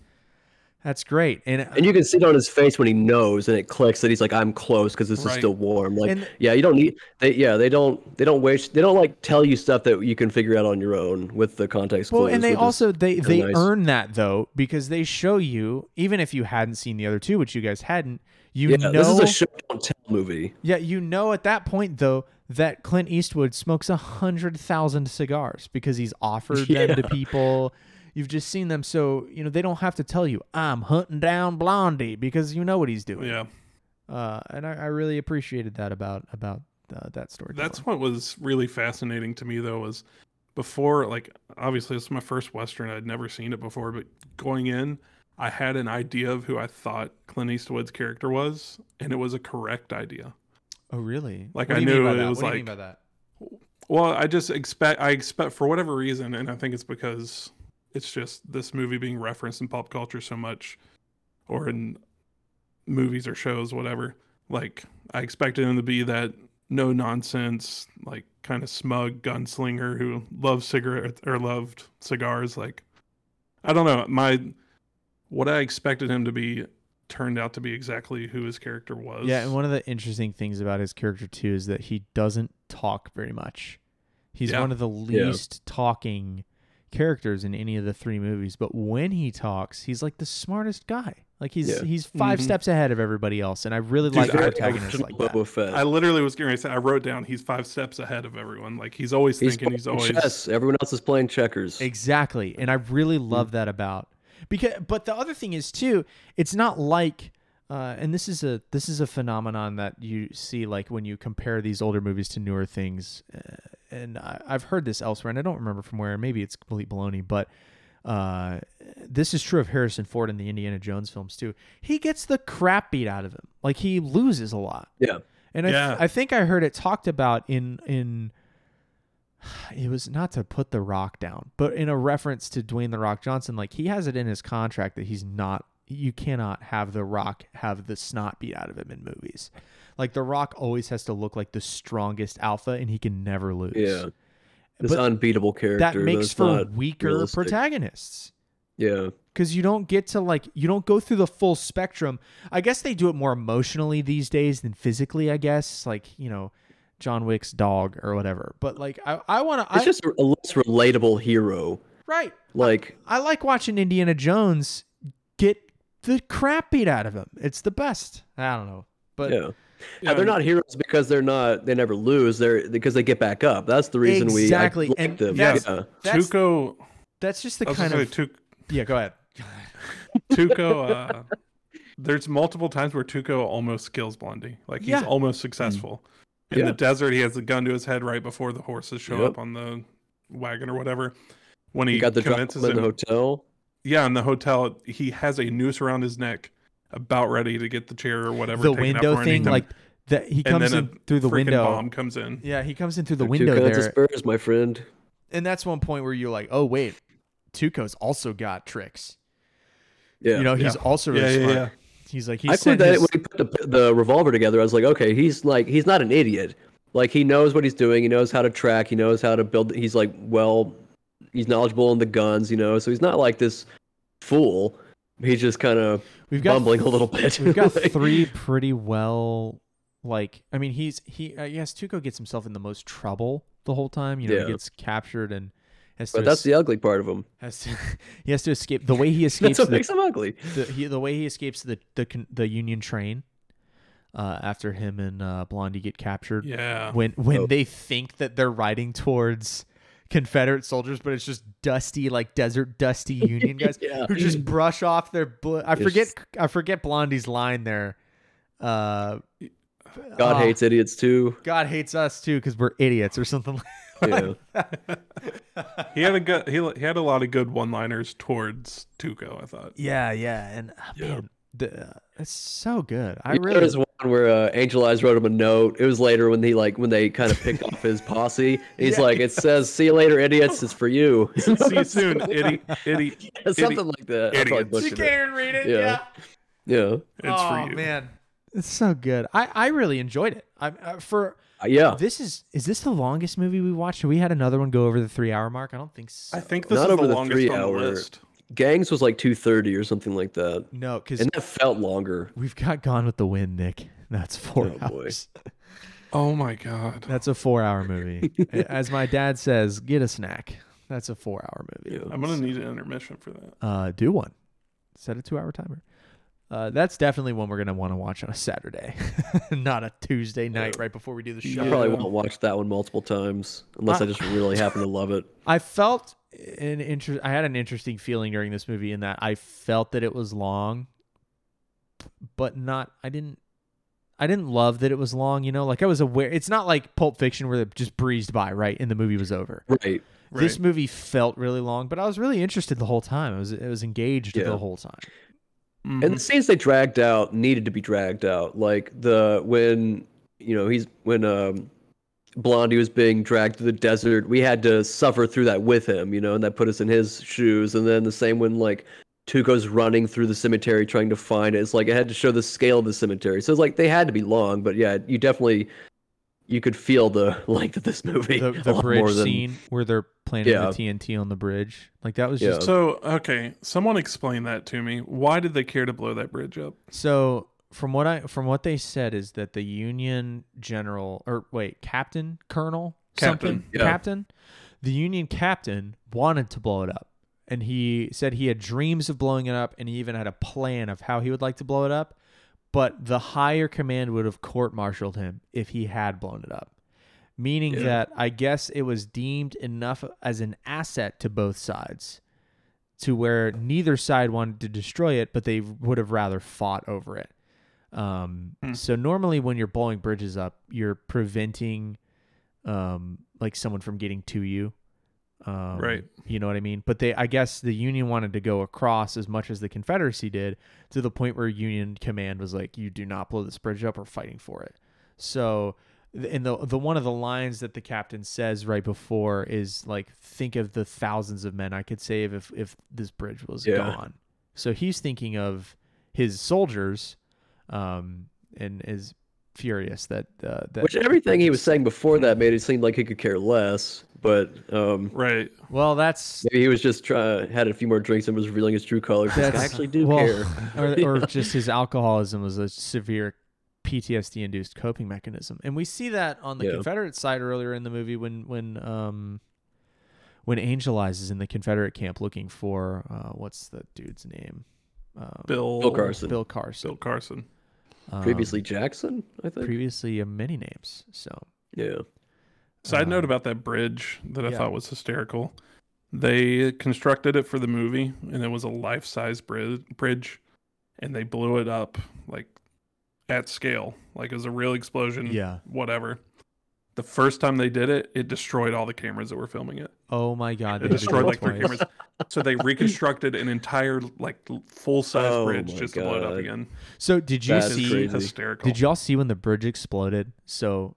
That's great. And, uh, And you can see it on his face when he knows, and it clicks that he's like, "I'm close" because this is still warm. Like, And- yeah, you don't need. They, yeah, they don't. They don't waste. They don't like tell you stuff that you can figure out on your own with the context well, clues. and they also they they nice. earn that though because they show you even if you hadn't seen the other two, which you guys hadn't, you yeah, know this is a show don't tell movie. Yeah, you know at that point though that Clint Eastwood smokes a hundred thousand cigars because he's offered them to people. You've just seen them, so you know they don't have to tell you I'm hunting down Blondie because you know what he's doing. yeah, Uh, and I, I really appreciated that about about uh, that story. that's what was really fascinating to me though was before like obviously this is my first western. I'd never seen it before, but going in, I had an idea of who I thought Clint Eastwood's character was, and it was a correct idea. oh really? Like, What I do you mean knew it that? was what do you mean like- by that? Well, I just expect I expect for whatever reason, and I think it's because it's just this movie being referenced in pop culture so much, or in movies or shows, whatever. Like I expected him to be that no nonsense, like kind of smug gunslinger who loved cigarettes or loved cigars. Like I don't know, my what I expected him to be turned out to be exactly who his character was. Yeah, and one of the interesting things about his character too is that he doesn't talk very much. He's Yeah. one of the Yeah. least talking characters in any of the three movies, but when he talks, he's like the smartest guy. Like he's Yeah. he's 5 Mhm. steps ahead of everybody else, and I really Dude, like I- protagonists Original like that. Boba Fett. I literally was going to say I wrote down he's five steps ahead of everyone. Like he's always he's thinking he's playing always chess. Everyone else is playing checkers. Exactly. And I really love that about because but the other thing is too, it's not like uh, and this is a this is a phenomenon that you see like when you compare these older movies to newer things, uh, and I, I've heard this elsewhere, and I don't remember from where. Maybe it's complete baloney, but uh, this is true of Harrison Ford in the Indiana Jones films too. He gets the crap beat out of him, like he loses a lot. Yeah. And I, Yeah. I think I heard it talked about in in it was not to put the rock down, but in a reference to Dwayne the Rock Johnson, like he has it in his contract that he's not you cannot have the rock have the snot beat out of him in movies. Like the rock always has to look like the strongest alpha and he can never lose. Yeah. This But unbeatable character. That makes for weaker realistic. protagonists Yeah. because you don't get to like you don't go through the full spectrum. I guess they do it more emotionally these days than physically. I guess like you know John Wick's dog or whatever. But like I I want to It's I just a less relatable hero. right. Like, I like watching Indiana Jones get the crap beat out of him. It's the best. I don't know, but yeah. Yeah, they're not heroes because they're not. They never lose. They're because they get back up. That's the reason Exactly, we I like and them. that's- yeah. that's Tuco. that's just the I was kind of say Tuco. yeah. Go ahead. Tuco uh, there's multiple times where Tuco almost kills Blondie. Like he's Yeah. almost successful. In Yeah. the desert, he has a gun to his head right before the horses show Yep. up on the wagon or whatever. When he You got the drop convinces in the hotel. yeah, in the hotel, he has a noose around his neck, about ready to get the chair or whatever. The window thing, anything. like that, he and comes then in a through the window. bomb comes in. Yeah, he comes in through the Two window kinds of there, Spurs, my friend. and that's one point where you're like, oh wait, Tuco's also got tricks. Yeah. You know, he's Yeah. also really Yeah, yeah, smart. yeah. He's like he I sent put that his, when he put the, the revolver together. I was like, okay, he's like he's not an idiot. Like he knows what he's doing. He knows how to track. He knows how to build. He's like well, he's knowledgeable in the guns. You know, so he's not like this fool. He's just kind of we've got bumbling a little bit. We've got three pretty well, like I mean, he's he. I guess Tuco gets himself in the most trouble the whole time. You know, Yeah. he gets captured and has But to. that's es- the ugly part of him. has to he has to escape. The way he escapes That's what the, makes him ugly. the he, the way he escapes the the the Union train. Uh, after him and uh, Blondie get captured, Yeah. when when Oh. they think that they're riding towards Confederate soldiers, but it's just dusty, like desert dusty Union guys Yeah. who just brush off their. Bl- I It's forget. just- I forget Blondie's line there. Uh, God oh, hates idiots too. God hates us too because we're idiots or something Yeah. he had a good he, he had a lot of good one liners towards Tuco. I thought. yeah, yeah, and uh, Yeah. man, the, uh, it's so good. I You know, really There's one where uh, Angel Eyes wrote him a note. It was later when he like when they kind of picked off his posse. He's Yeah. like, "It says, see you later, idiots. It's for you." See you soon, itty itty. Something like that. I probably idiots. butchered it. even read it. Yeah. Yeah, It's oh for you. man, it's so good. I I really enjoyed it. I uh, for Uh, yeah. this is is this the longest movie we watched? We had another one go over the three hour mark. I don't think so. I think this Not is over the the longest three on the list. Gangs was like two thirty or something like that, no, because and that felt longer. we've got Gone with the Wind, Nick. That's four Oh, boy. hours. Oh my god. That's a four hour movie. As my dad says, get a snack. That's a four hour movie. Yeah. I'm gonna need an intermission for that. Uh, do one. Set a two hour timer. Uh, that's definitely one we're gonna want to watch on a Saturday, not a Tuesday night right before we do the show. I probably won't watch that one multiple times unless I just really happen to love it. I felt an interest. I had an interesting feeling during this movie in that I felt that it was long, but not. I didn't. I didn't love that it was long. You know, like I was aware. It's not like Pulp Fiction where it just breezed by, right, and the movie was over. Right. This movie felt really long, but I was really interested the whole time. I was I was engaged Yeah. the whole time. Mhm. And the scenes they dragged out needed to be dragged out. Like the when you know he's when um Blondie was being dragged to the desert, we had to suffer through that with him, you know, and that put us in his shoes. And then the same when like Tuco's running through the cemetery trying to find it. It's like it had to show the scale of the cemetery. So it's like they had to be long, but yeah, you definitely you could feel the length of this movie. The, a the lot bridge more than- scene where they're planting Yeah. the TNT on the bridge, like that was Yeah. just So okay, someone explain that to me. Why did they care to blow that bridge up? So from what I from what they said is that the Union general or wait captain colonel Captain, yeah. captain the Union captain wanted to blow it up and he said he had dreams of blowing it up and he even had a plan of how he would like to blow it up but the higher command would have court-martialed him if he had blown it up meaning Yeah. that I guess it was deemed enough as an asset to both sides to where neither side wanted to destroy it, but they would have rather fought over it. Um, Hmm. So normally, when you're blowing bridges up, you're preventing um, like someone from getting to you. Um, Right. You know what I mean? But they, I guess, the Union wanted to go across as much as the Confederacy did, to the point where Union command was like, "You do not blow this bridge up. We're fighting for it." So and the the one of the lines that the captain says right before is like think of the thousands of men I could save if if this bridge was Yeah. gone. So he's thinking of his soldiers um and is furious that uh, that Which everything he was saying before that made it seem like he could care less. But um, Right. well that's maybe he was just try had a few more drinks and was revealing his true colors. I actually do well, care. or, or just his alcoholism was a severe PTSD induced coping mechanism. And we see that on the Yeah. Confederate side earlier in the movie when when um when Angel Eyes is in the Confederate camp looking for uh, what's the dude's name? Um, Bill. Bill Carson. Bill Carson. Bill Carson. Um, Previously Jackson, I think. previously uh, many names. So yeah. Side note Um, about that bridge that I yeah. thought was hysterical. They constructed it for the movie, and it was a life-size bridge, bridge, and they blew it up like at scale, like it was a real explosion. yeah. Whatever. The first time they did it, it destroyed all the cameras that were filming it. Oh my God! It they had to do destroyed like three cameras. So they reconstructed an entire like full-size Oh bridge my just to blow it up again. So did you That's see? crazy. Hysterical. Did y'all see when the bridge exploded? So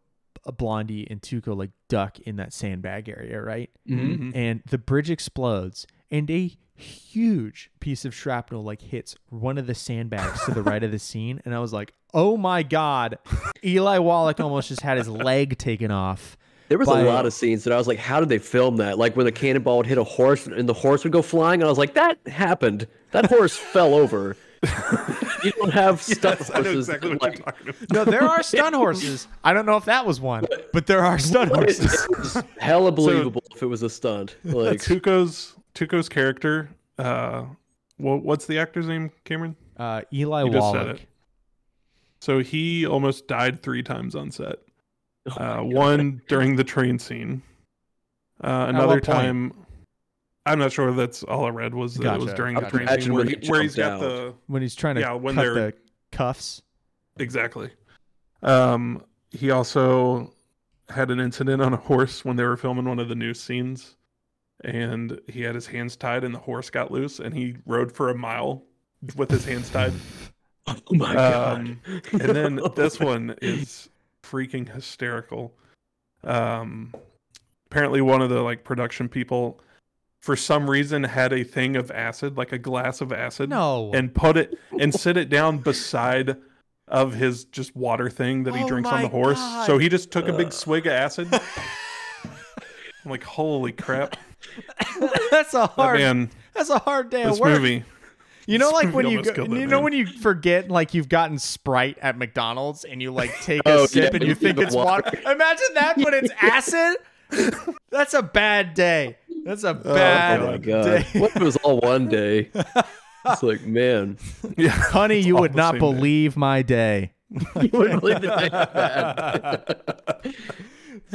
Blondie and Tuco like duck in that sandbag area, right? Mhm. And the bridge explodes, and a huge piece of shrapnel like hits one of the sandbags to the right of the scene, and I was like, "Oh my god!" Eli Wallach almost just had his leg taken off. There was By- a lot of scenes that I was like, how did they film that? Like when the cannonball would hit a horse and the horse would go flying, and I was like, that happened. That horse fell over. you don't have stunt Yes, I know horses. exactly what like, you're talking about. No, there are stun horses. I don't know if that was one, but there are stun it, horses. it was hella believable if it was a stunt. Like Tuco's Tuco's character. Uh, what, what's the actor's name? Cameron. Uh, Eli You just said Wallach. it. So he almost died three times on set. oh Uh, God. one during the train scene. Uh, another what point? time. I'm not sure if that's all I read was that it was Gotcha, during the train Imagine scene where, when he, he where he's got jumped the when he's trying to Yeah, when cut they're- the cuffs. exactly. Um, he also had an incident on a horse when they were filming one of the new scenes, and he had his hands tied, and the horse got loose, and he rode for a mile with his hands tied. Oh my Um, god. and then this one is freaking hysterical. Um, apparently, one of the like production people, for some reason, had a thing of acid, like a glass of acid, No. and put it and sit it down beside of his just water thing that he Oh drinks on the horse. God. So he just took a big swig of acid. I'm like, holy crap! that's a That hard. man, That's a hard day this of work. movie. You know, like when you go, killed that you know man. when you forget like you've gotten Sprite at McDonald's and you like take a Oh, sip yeah, and you you think think it's water. water. Imagine that, but it's acid. That's a bad day. That's a Oh, oh bad Oh my god. day. What if it was all one day? It's like, man. Yeah, Honey, you would not same day. believe my day. You wouldn't believe the day bad. That's,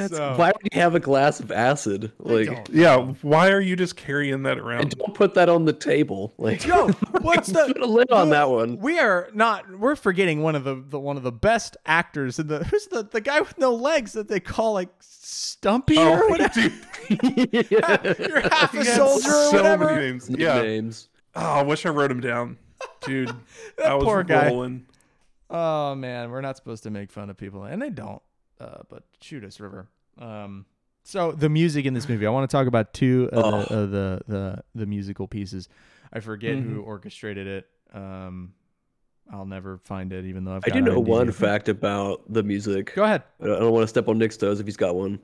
So- why would you have a glass of acid? Like yeah. Why are you just carrying that and around? don't put that on the table. Like Yo, what's the put a lid on that one. We are not. We're forgetting one of the, the one of the best actors in the. Who's the the guy with no legs that they call like Stumpy or Oh, whatever? dude, You're half a he had soldier or whatever. many names. Yeah. Names. Oh, I wish I wrote him down, dude. I was poor guy. rolling. Oh man, we're not supposed to make fun of people, and they don't. Uh, but shoot us, River. Um, so the music in this movie, I want to talk about two of, the, Oh. of the the the musical pieces. I forget Mm-hmm. who orchestrated it. Um, I'll never find it, even though I've. I do know IMDb. one fact about the music. Go ahead. I don't want to step on Nick's toes if he's got one.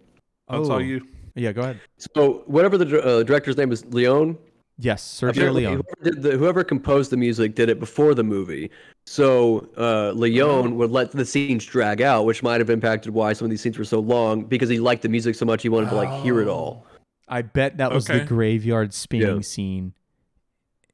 That's Oh. all you. Yeah, go ahead. So whatever the uh, director's name is, Leon. Yes, Sergio apparently Leone. Whoever, did the, whoever composed the music did it before the movie. So uh, Leon would let the scenes drag out, which might have impacted why some of these scenes were so long because he liked the music so much he wanted to like hear it all. I bet that was the graveyard spinning Yeah. scene.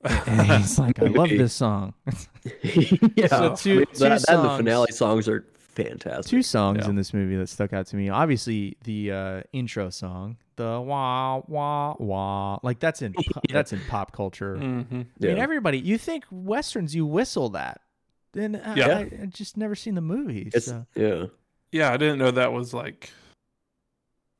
And he's like, I love this song. yeah, So two- I mean, two that, that and the songs. finale songs are fantastic. Two songs Yeah. in this movie that stuck out to me. Obviously, the uh, intro song, the wah wah wah, like that's in po- that's in pop culture. hmm I mean, everybody. You think westerns, you whistle that. Then I, Yeah. I, I just never seen the movie. So. yeah. Yeah, I didn't know that was like,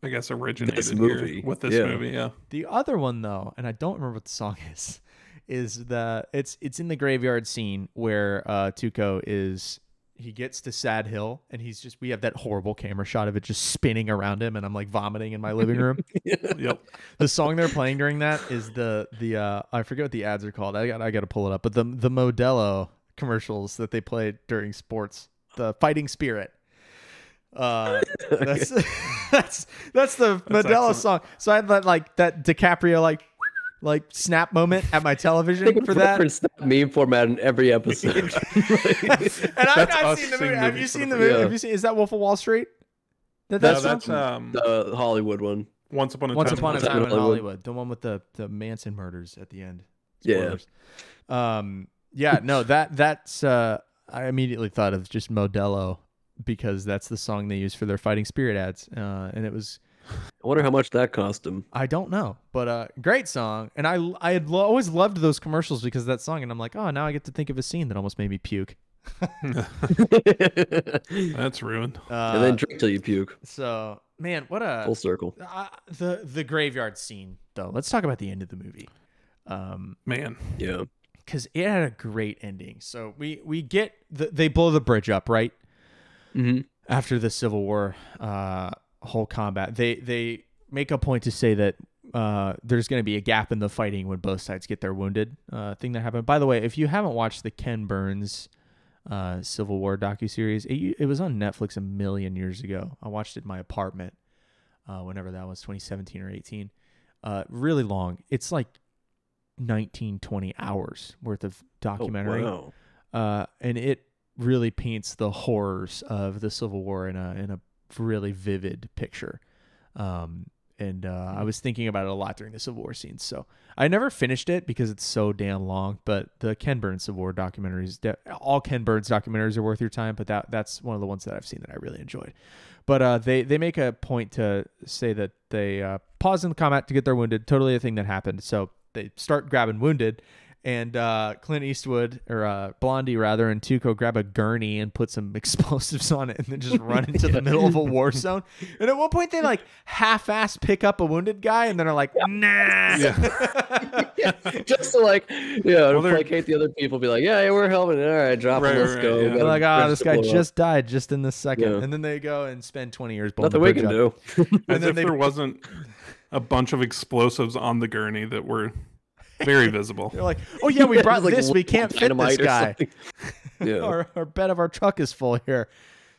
I guess originated here movie, with this yeah. movie. Yeah. The other one though, and I don't remember what the song is, is the it's it's in the graveyard scene where uh Tuco is he gets to Sad Hill and he's just we have that horrible camera shot of it just spinning around him and I'm like vomiting in my living room. Yep. the song they're playing during that is the the uh I forget what the ads are called. I got I got to pull it up. But the the Modelo commercials that they played during sports, the Fighting Spirit. Uh, that's that's that's the That's Modelo excellent. song. So I had that like that DiCaprio like like snap moment at my television for that. That meme format in every episode. and I've not seen the seeing movie. Have you seen the the movie? first- Have you seen? Is that Wolf of Wall Street? That No, that's that's um, the Hollywood one. Once Upon a Once Time. Upon a Time in Time in Hollywood. Hollywood, the one with the the Manson murders at the end. Yeah. Um. Yeah. No. That that's. Uh. I immediately thought of just Modelo because that's the song they use for their Fighting Spirit ads. Uh. And it was. I wonder how much that cost him. I don't know, but uh, great song. And I I had lo- always loved those commercials because of that song. And I'm like, oh, now I get to think of a scene that almost made me puke. That's ruined. Uh, and then drink till you puke. so man, what a Full circle. uh, the the graveyard scene though. Let's talk about the end of the movie. Um. Man. Yeah. because it had a great ending. So we we get the, they blow the bridge up right Mm-hmm. after the Civil War uh, whole combat. They they make a point to say that uh, there's going to be a gap in the fighting when both sides get their wounded. Uh, thing that happened. By the way, if you haven't watched the Ken Burns uh, Civil War docu series, it, it was on Netflix a million years ago. I watched it in my apartment uh, whenever that was 2017 or 18. Uh, really long. It's like 19, 20 hours worth of documentary Oh, wow. uh, and it really paints the horrors of the Civil War in a in a really vivid picture. Um, and uh, I was thinking about it a lot during the Civil War scenes. So I never finished it because it's so damn long. But the Ken Burns Civil War documentaries, all Ken Burns documentaries are worth your time. But that that's one of the ones that I've seen that I really enjoyed. But uh, they they make a point to say that they uh, pause in the combat to get their wounded. Totally a thing that happened. So they start grabbing wounded, and uh, Clint Eastwood or uh, Blondie rather, and Tuco grab a gurney and put some explosives on it, and then just run into the middle of a war zone. And at one point, they like half-ass pick up a wounded guy, and then are like, "Nah." just to like, yeah, to they're- placate the other people, be like, yeah, yeah we're helping. All right, drop Right, it, let's right, go. yeah. They're like, ah, bridge this guy blow up." just died just in this second, Yeah. and then they go and spend twenty years blowing nothing the we can up. do. As then if they- there wasn't a bunch of explosives on the gurney that were very visible. They're like, oh yeah, we brought Like this. We can't fit this dynamite or guy. Yeah. our, our bed of our truck is full here.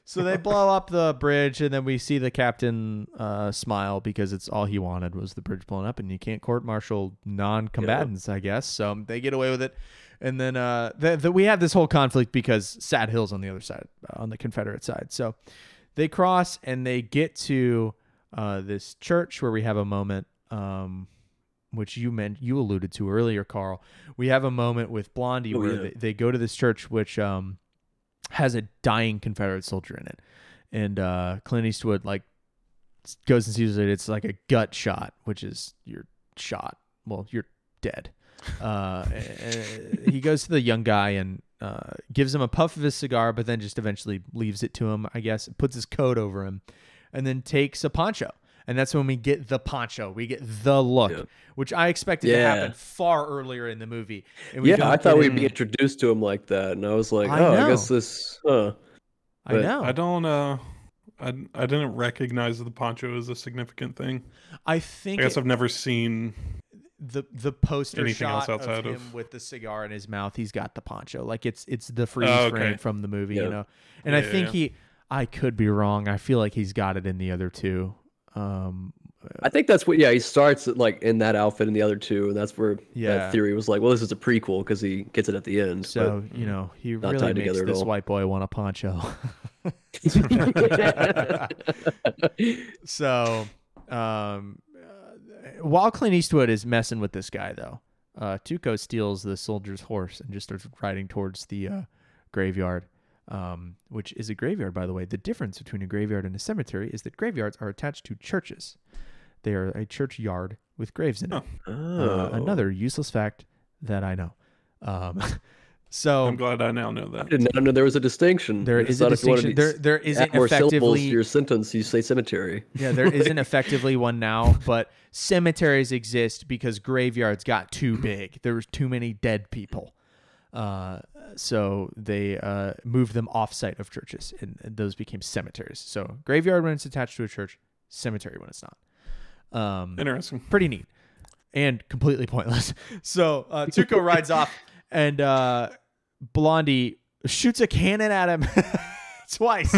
So they blow up the bridge, and then we see the captain uh, smile because it's all he wanted was the bridge blown up, and you can't court martial non-combatants, I guess. So they get away with it, and then uh, the, the, we have this whole conflict because Sad Hill's on the other side, uh, on the Confederate side. So they cross and they get to uh, this church where we have a moment. Um, which you meant you alluded to earlier, Carl. We have a moment with Blondie Oh, where yeah. they, they go to this church which um has a dying Confederate soldier in it, and uh, Clint Eastwood like goes and sees it. It's like a gut shot, which is you're shot. Well, you're dead. Uh, he goes to the young guy and uh, gives him a puff of his cigar, but then just eventually leaves it to him. I guess puts his coat over him, and then takes a poncho. And that's when we get the poncho. We get the look, Yeah. which I expected to happen far earlier in the movie. And we Yeah, I thought we'd be introduced to him like that, and I was like, I oh, know. I guess this. Huh. I know. I don't uh I, I didn't recognize the poncho as a significant thing. I think. I guess it- I've never seen the the poster Anything shot else outside of of- him with the cigar in his mouth, he's got the poncho. Like it's it's the freeze Oh, okay. frame from the movie, you know. And I Yeah, yeah, think yeah. he, I could be wrong. I feel like he's got it in the other two. Um, I think that's what. Yeah, he starts like in that outfit and the other two, and that's where Yeah. that theory was like, well, this is a prequel because he gets it at the end. so you know, he really tied makes together this all. white boy want a poncho. so, um, while Clint Eastwood is messing with this guy, though, uh, Tuco steals the soldier's horse and just starts riding towards the uh, graveyard, um, which is a graveyard, by the way. The difference between a graveyard and a cemetery is that graveyards are attached to churches. They are a churchyard with graves in it. Oh. Uh, Oh. another useless fact that I know. Um, so I'm glad I now know that. I that. did not know there was a distinction. there I just is a thought if you wanted distinction. There, there add isn't more syllables to your sentence. You say cemetery. Yeah, there isn't effectively one now, but cemeteries exist because graveyards got too big. There was too many dead people. Uh, so they uh, moved them off site of churches, and, and those became cemeteries. So graveyard when it's attached to a church, cemetery when it's not. Um, Interesting. pretty neat and completely pointless. So uh, Tuco rides off, and uh, Blondie shoots a cannon at him twice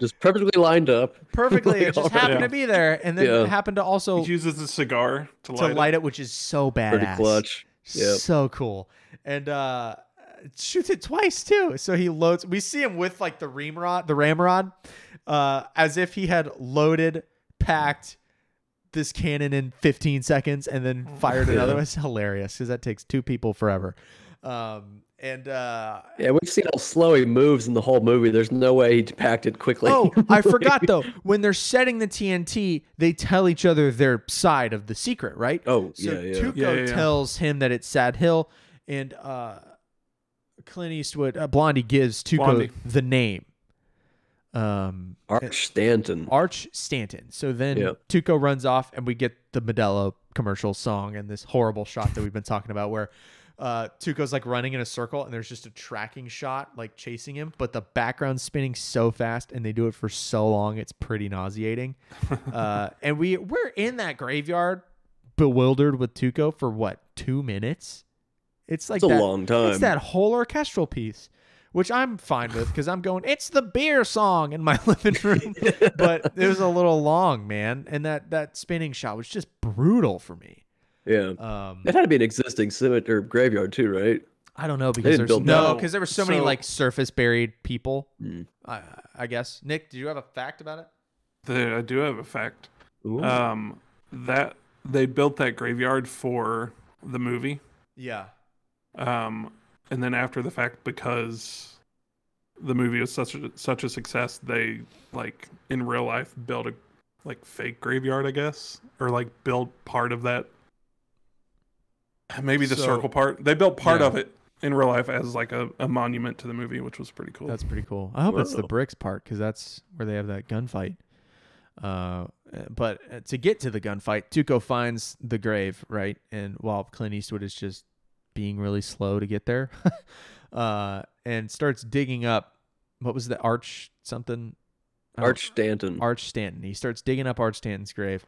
Just perfectly lined up. perfectly. It just Yeah. happened to be there, and then Yeah. happened to also He uses a cigar to to light, light it. it, which is so badass. Pretty clutch. Yep. So cool. And uh shoots it twice too. So he loads we see him with like the ramrod, the ramrod, uh, as if he had loaded, packed this cannon in 15 seconds and then fired another. Yeah. It's hilarious because that takes two people forever. Um and uh Yeah, we've seen how slow he moves in the whole movie. There's no way he packed it quickly. Oh, I forgot though. When they're setting the TNT, they tell each other their side of the secret, right? Oh, So yeah, yeah. Tuco Yeah, yeah, yeah. tells him that it's Sad Hill, and uh, Clint Eastwood, uh, Blondie gives Tuco Blondie. the name, um, Arch Stanton. Arch Stanton. So then Yep. Tuco runs off, and we get the Modelo commercial song and this horrible shot that we've been talking about, where uh, Tuco's like running in a circle, and there's just a tracking shot like chasing him, but the background's spinning so fast, and they do it for so long, it's pretty nauseating. uh, and we we're in that graveyard, bewildered with Tuco for what two minutes? It's like It's a that, long time. It's that whole orchestral piece, which I'm fine with because I'm going. It's the beer song in my living room, but it was a little long, man. And that that spinning shot was just brutal for me. Yeah. Um, It had to be an existing cemetery or graveyard too, right? I don't know because there's no because there were so, many like surface buried people. Mm. I, I guess Nick, do you have a fact about it? The- I do have a fact. Ooh. Um, that they built that graveyard for the movie. Yeah. Um, and then after the fact, because the movie was such a, such a success, they like in real life built a like fake graveyard, I guess, or like built part of that Maybe the So- circle part. They built part Yeah. of it in real life as like a, a monument to the movie, which was pretty cool. That's pretty cool. I hope it's the bricks part because that's where they have that gunfight. Uh, but uh, to get to the gunfight, Tuco finds the grave right, and while Clint Eastwood is just being really slow to get there, uh, and starts digging up. What was the arch something? Arch Stanton. Arch Stanton. He starts digging up Arch Stanton's grave,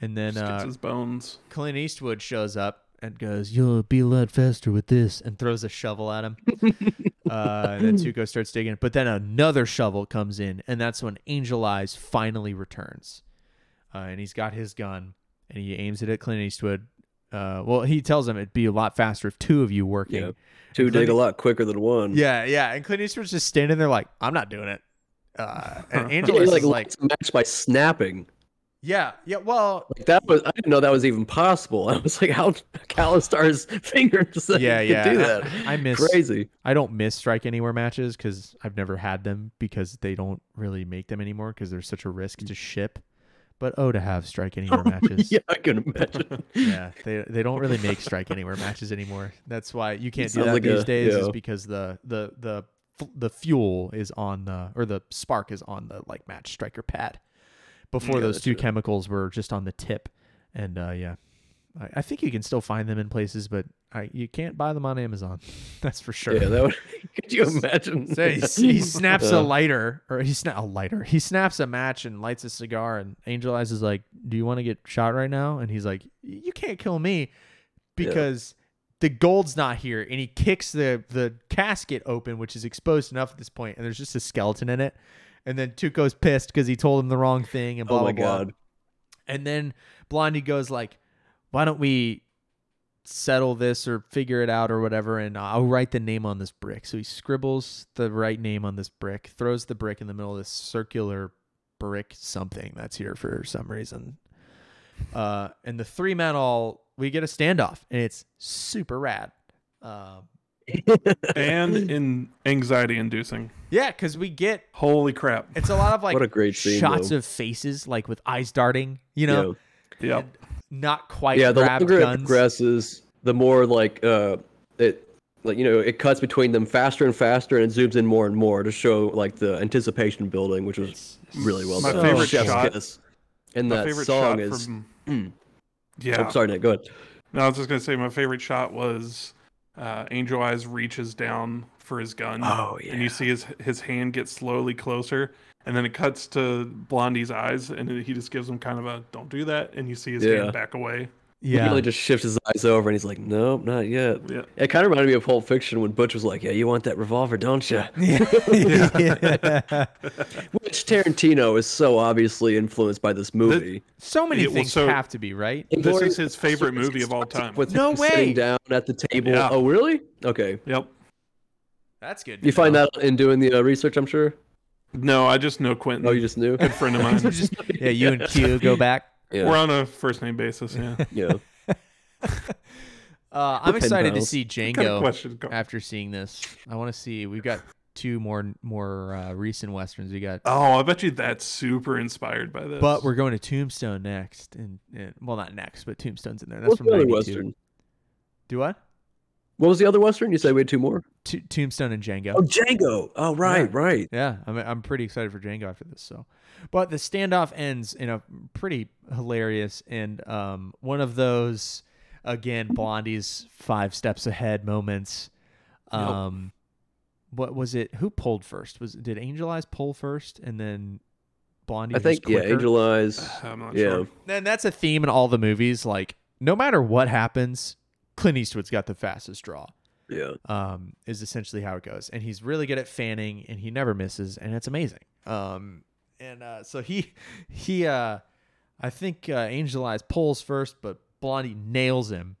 and then Just gets uh, his bones. Clint Eastwood shows up and goes, "You'll be a lot faster with this," and throws a shovel at him. uh, and then Tuco starts digging, but then another shovel comes in, and that's when Angel Eyes finally returns, uh, and he's got his gun and he aims it at Clint Eastwood. Uh, well, he tells him it'd be a lot faster if two of you working. Yeah. Two dig a lot quicker than one. Yeah, yeah. And Clint Eastwood's just standing there like, I'm not doing it. Uh, and Yeah, Angel Yeah, like like, lights match by snapping. yeah, yeah. Well, Like that was I didn't know that was even possible. I was like, how Callistar's fingers Yeah, could yeah. do that. I miss Crazy. I don't miss Strike Anywhere matches because I've never had them because they don't really make them anymore because they're such a risk to ship. But oh, to have Strike Anywhere matches. yeah, I can imagine. yeah, they they don't really make Strike Anywhere matches anymore. That's why you can't do Sounds that like these a- days. Is because the the the the fuel is on the or the spark is on the like match striker pad. Before Yeah, those two true. chemicals were just on the tip, and uh, yeah, I, I think you can still find them in places, but I you can't buy them on Amazon. That's for sure. Yeah, that would could you imagine? So he, he snaps a Uh, lighter, or he snap a lighter. He snaps a match and lights a cigar. And Angel Eyes is like, "Do you want to get shot right now?" And he's like, "You can't kill me because the gold's not here." And he kicks the the casket open, which is exposed enough at this point, and there's just a skeleton in it. And then Tuco's pissed because he told him the wrong thing, and blah Oh my blah blah. And then Blondie goes like, "Why don't we settle this or figure it out or whatever and I'll write the name on this brick." So he scribbles the right name on this brick, throws the brick in the middle of this circular brick something that's here for some reason. Uh, and the three men all we get a standoff and it's super rad. Um, and in anxiety inducing. yeah, because we get Holy crap. it's a lot of like what a great scene. shots though. of faces like with eyes darting, you know, Yep. Not quite yeah, the grabbed longer it progresses, the more like uh it like you know it cuts between them faster and faster, and it zooms in more and more to show like the anticipation building, which was It's really well My done. favorite Chef's shot- kiss. And My that favorite song is. from Mm. Yeah. Oh, sorry, Nick. Go ahead. No, I was just gonna say my favorite shot was uh, Angel Eyes reaches down for his gun, Oh and you see his his hand get slowly closer, and then it cuts to Blondie's eyes, and he just gives him kind of a "don't do that," and you see his Yeah. hand back away. Yeah, he really just shifts his eyes over, and he's like, "Nope, not yet." Yeah, It kind of reminded me of Pulp Fiction when Butch was like, "Yeah, you want that revolver, don't you?" yeah. Which Tarantino is so obviously influenced by this movie. So many Yeah, well, things so- have to be, right? this Inglourious is his favorite movie of all time. With No way! Sitting down at the table. Yeah. Oh, really? Okay. Yep. That's good. You find that in doing the uh, research, I'm sure. No, I just know Quentin. Oh, you just knew. good friend of mine. yeah, you and Q go back. We're on a first name basis. Yeah. Yeah. Uh, I'm We're excited to see What kind Django of after seeing this. I want to see. We've got two more more uh, recent westerns. We got, Oh, I bet you that's super inspired by this. but we're going to Tombstone next, and, and well, not next, but Tombstone's in there. That's What's from the other western? Do what? What was the other western? You said we had two more. To- Tombstone and Django. Oh, Django. Oh, right, Yeah. right. Yeah, I'm I'm pretty excited for Django after this. So, but the standoff ends in a pretty hilarious and um one of those again Blondie's five steps ahead moments. Yep. Um, what was it? Who pulled first? Was did Angel Eyes pull first and then Blondie? I was think yeah. Angel Eyes. I'm not Yeah. sure. And that's a theme in all the movies. Like no matter what happens, Clint Eastwood's got the fastest draw Yeah. um, is essentially how it goes. And he's really good at fanning, and he never misses, and it's amazing. Um, and uh, so he he uh, I think uh, Angel Eyes pulls first, but Blondie nails him.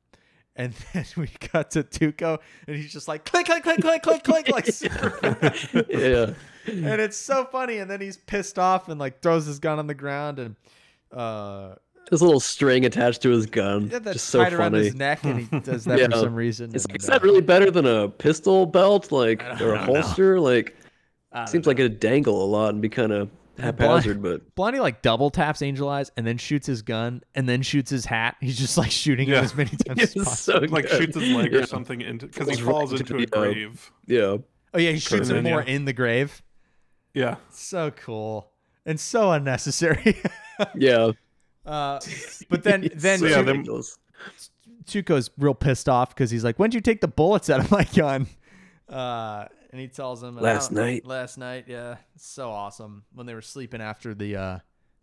And then we cut to Tuco, and he's just like click, click, click, click, click, click, like super fast. yeah. and it's so funny. And then he's pissed off and like throws his gun on the ground, and uh, This little string attached to his gun. yeah, that's Just so tied around funny. his neck, and he does that for some reason. It's and, like, is uh, that really better than a pistol belt, like, or a don't know. holster? Like, seems know. like it'd dangle a lot and be kind of haphazard, but Blondie like double taps Angel Eyes and then shoots his gun and then shoots his hat. He's just like shooting it Yeah. as many times as possible. so like shoots his leg yeah. or something into because he Goes right falls into into a the, uh, grave. Yeah, Oh yeah, he shoots Curtain, him more yeah. in the grave. Yeah, So cool and so unnecessary. yeah. uh, but then then So, yeah, Tu- Tuco's real pissed off because he's like, "When'd you take the bullets out of my gun?" Uh, and he tells him Last night." Last night, yeah, it's so awesome when they were sleeping after the uh,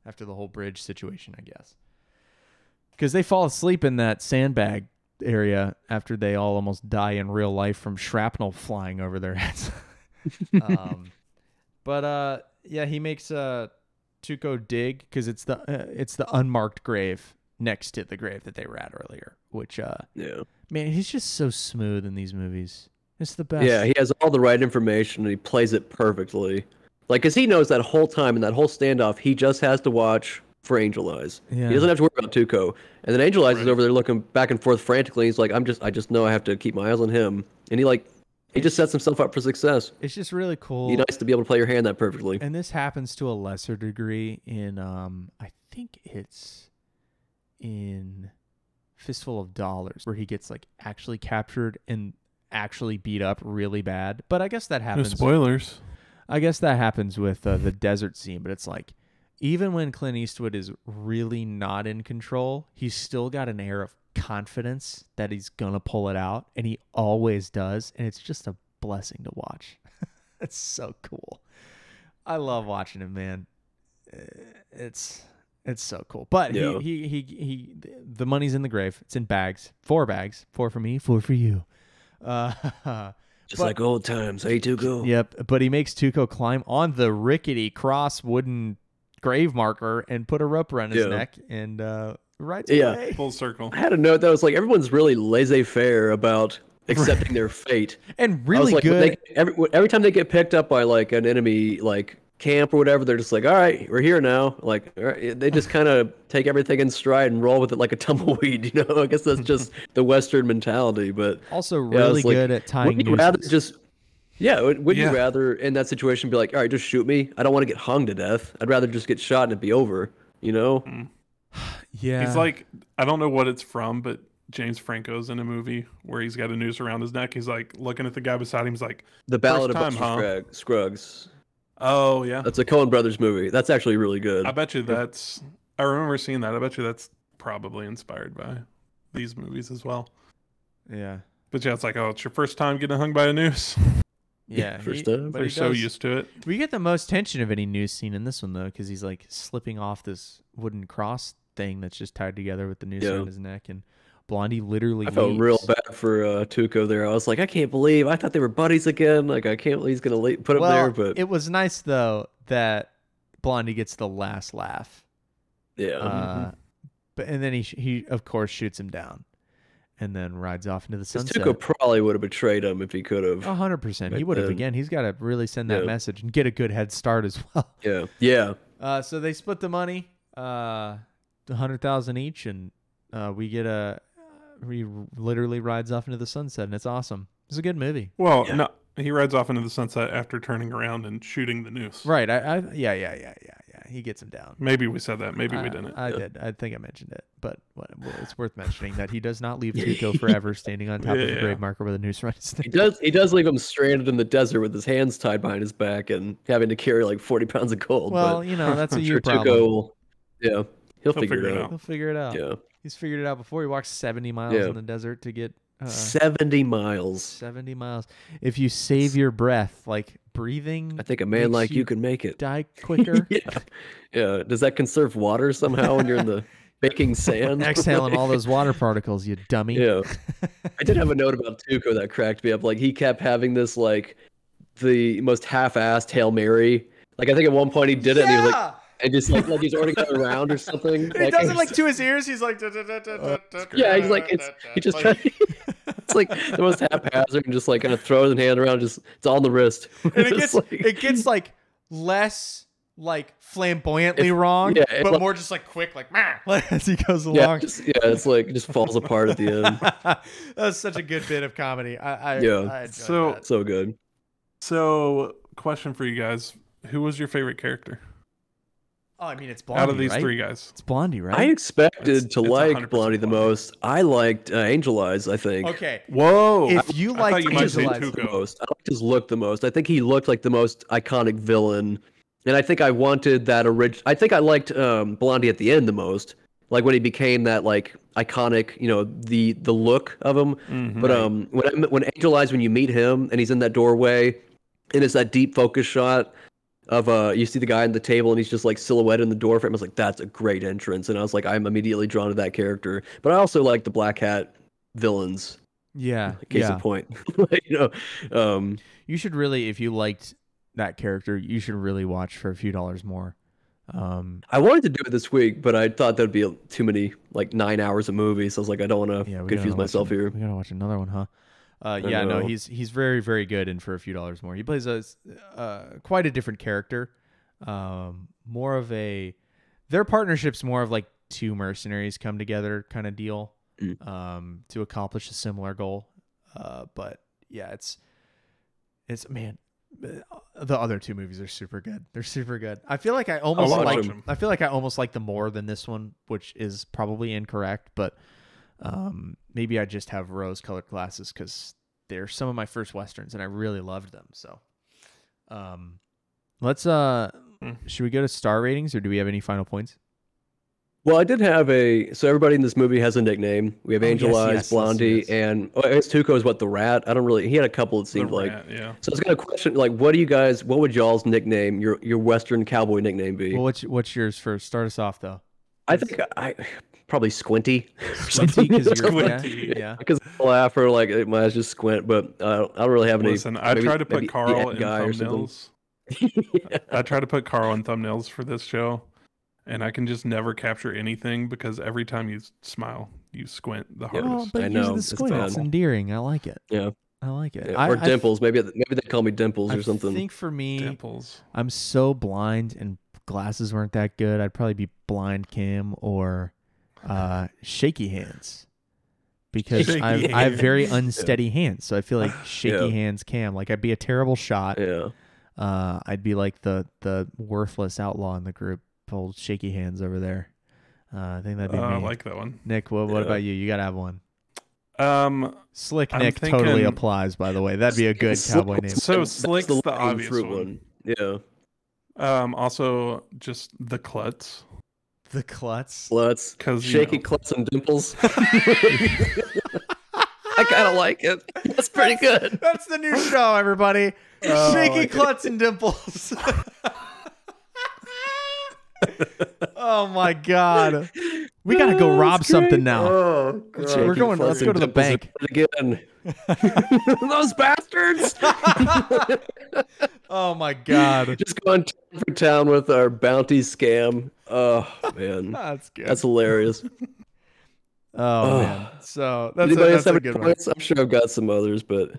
after the whole bridge situation, I guess. Because they fall asleep in that sandbag area after they all almost die in real life from shrapnel flying over their heads. um, but uh, yeah, he makes uh, Tuco dig because it's the uh, it's the unmarked grave next to the grave that they were at earlier. Which uh, yeah, man, he's just so smooth in these movies. It's the best. yeah. He has all the right information and he plays it perfectly. Like, cause he knows that whole time in that whole standoff, he just has to watch for Angel Eyes. Yeah. He doesn't have to worry about Tuco. And then Angel Eyes is over there looking back and forth frantically. He's like, I'm just, I just know I have to keep my eyes on him. And he like, he just sets himself up for success. it's just really cool. Be nice to be able to play your hand that perfectly. and this happens to a lesser degree in um I think it's in Fistful of Dollars where he gets like actually captured and actually beat up really bad. But I guess that happens. no happens. spoilers. I guess that happens with uh, the desert scene, but it's like even when Clint Eastwood is really not in control, he's still got an air of confidence that he's gonna pull it out, and he always does, and it's just a blessing to watch. it's so cool. I love watching him, man. Uh, It's it's so cool. But Yeah. he, he he he the money's in the grave. It's in bags. Four bags. Four for me, four for you. Uh Just but- like old times. Hey, Tuco. Yep, but he makes Tuco climb on the rickety cross wooden grave marker and put a rope around his Yeah. neck and uh rides Yeah. away. Full circle. I had a note that was like everyone's really laissez-faire about accepting their fate. And I was really like, good. They, every every time they get picked up by like an enemy like camp or whatever, they're just like, all right, we're here now. Like all right. they just kind of take everything in stride and roll with it like a tumbleweed. You know, I guess that's just the Western mentality. But also yeah, really it's like, good at tying wouldn't you rather nooses. just yeah, would, would Yeah. you rather in that situation be like, all right, just shoot me? I don't want to get hung to death. I'd rather just get shot and it be over. You know? Mm. yeah. He's like, I don't know what it's from, but James Franco's in a movie where he's got a noose around his neck. He's like looking at the guy beside him. He's like, The Ballad time, of huh? Buster Scruggs. Scruggs. "Oh yeah, That's a Coen Brothers movie. That's actually really good. I bet you that's." I remember seeing that. I bet you that's probably inspired by these movies as well. yeah. But yeah, it's like, oh, it's your first time getting hung by a noose. Yeah, first he- time. but They're so does- used to it. We get the most tension of any news scene in this one though, because he's like slipping off this wooden cross thing that's just tied together with the noose Yeah. around his neck, and Blondie literally. I felt real bad for uh, Tuco there. I was like, I can't believe I thought they were buddies again. Like, I can't believe he's gonna la- put him well, there. But it was nice though that Blondie gets the last laugh. yeah, Uh, but and then he sh- he of course shoots him down, and then rides off into the sunset. Tuco probably would have betrayed him if he could have. A hundred percent. He would have again. He's got to really send that Yeah. message and get a good head start as well. Yeah, yeah. Uh, so they split the money, uh, a hundred thousand each, and uh, we get a. He literally rides off into the sunset, and it's awesome. It's a good movie. Well, Yeah. no, he rides off into the sunset after turning around and shooting the noose. Right. I. I yeah. Yeah. Yeah. Yeah. Yeah. He gets him down. Maybe we said that. Maybe I, we didn't. I Yeah. did. I think I mentioned it, but well, it's worth mentioning that he does not leave Tuco forever standing on top of the yeah. grave marker with a noose around his neck. He does. He does leave him stranded in the desert with his hands tied behind his back and having to carry like forty pounds of gold. Well, but you know that's a I'm you sure problem. Tuco will. Yeah, he'll, figure, figure it it out. He'll figure it out. Yeah, He's figured it out before. He walks 70 miles Yeah. in the desert to get uh, seventy miles. 70 miles. If you save your breath, like breathing, I think a man makes like you you can make it. die quicker. yeah, yeah. Does that conserve water somehow when you're in the baking sand? Exhaling all those water particles, you dummy. Yeah. I did have a note about Tuco that cracked me up. Like he kept having this like the most half-assed hail mary. Like I think at one point he did it and he was like and just like like he's already got around or something. he does it like to his ears. He's like, yeah, he's like it's he just of, it's like the most haphazard and just like kind of throws his hand around. Just it's in the wrist. and it gets like- it gets like less like flamboyantly It's- wrong, yeah, but like- more just like quick, like as he goes yeah, along. just, yeah, it's like it just falls apart at the end. that was such a good bit of comedy. I, I Yeah. I So- that. So good. So, question for you guys: Who was your favorite character? Oh, I mean, it's Blondie, out of these right? three guys. It's Blondie, right? I expected It's- to it's like 100% Blondie the most. I liked uh, Angel Eyes. I think. okay. Whoa! If you I thought liked you Angel Eyes- the most. I liked his look the most. I think he looked like the most iconic villain, and I think I wanted that original. I think I liked um, Blondie at the end the most, like when he became that like iconic, you know, the the look of him. Mhm. But um, when when Angel Eyes, when you meet him and he's in that doorway, and it's that deep focus shot of uh, you see the guy on the table and he's just like silhouetted in the door frame. I was like, that's a great entrance, and I was like, I'm immediately drawn to that character. But I also like the Black Hat villains. Yeah. Case yeah. in point, you know. Um, You should really, if you liked that character, you should really watch for a few dollars more. Um, I wanted to do it this week, but I thought that'd be too many, like nine hours of movies. So I was like, I don't want to yeah, confuse myself an- here. We gotta watch another one, huh? Uh, yeah, no, he's he's very very good, and for a few dollars more, he plays a uh, quite a different character. Um, more of a their partnership's more of like two mercenaries come together kind of deal, Mm. um, to accomplish a similar goal. Uh, but yeah, it's it's man. uh, The other two movies are super good. They're super good. I feel like I almost like. I feel like I almost like them more than this one, which is probably incorrect. But um, maybe I just have rose-colored glasses because they're some of my first westerns, and I really loved them. So, um, let's uh, Hmm. should we go to star ratings, or do we have any final points? Well, I did have a. So everybody in this movie has a nickname. We have Oh, Angel yes, Eyes, yes, let's do Blondie, this. and oh, I guess Tuco is what the rat. I don't really. He had a couple. It The seemed like. rat, yeah. So I was gonna question, like, what do you guys? What would y'all's nickname, your your Western cowboy nickname be? Well, what's what's yours first? Start us off though. I think I probably Squinty. Squinty, because you're- Squinty. yeah, yeah. Because I laugh or like it might just squint, but I don't, I don't really have any. Listen, I maybe- try to put Carl in guy or something. thumbnails. I try to put Carl in thumbnails for this show, and I can just never capture anything because every time you smile, you squint the Yeah. Oh, hardest. but I know, the it's squint. It's bad. endearing. I like it. Yeah. I like it. Yeah, or I- Dimples. maybe maybe they call me Dimples I or something. I think for me, Dimples. I'm so blind and glasses weren't that good. I'd probably be blind Kim or uh, shaky hands because Shaky I've, I have very hands. unsteady hands. So I feel like shaky Yeah. hands Cam. Like I'd be a terrible shot. Yeah. Uh, I'd be like the the worthless outlaw in the group. Old shaky hands over there. Uh, I think that'd be Uh, I me. like that one. Nick, what, what Yeah. about you? You gotta have one. Um, Slick I'm Nick totally applies. By the way, that'd be a good Slick- cowboy name. So That's Slick's the low-hanging obvious fruit one. Yeah. um, also just the klutz The klutz. Let's because shaky clutch and dimples. I kind of like it. That's pretty good. That's the new show, everybody. Oh, Shaky I- Klutz and Dimples. oh my god. We gotta go Oh, rob that's something now. Oh, we're going- let's go to the bank. Again. Those bastards. Oh my god. Just going town for town with our bounty scam. Oh man, That's good. that's hilarious. oh Ugh. man. So that's a, that's have a any good one. I'm sure I've got some others, but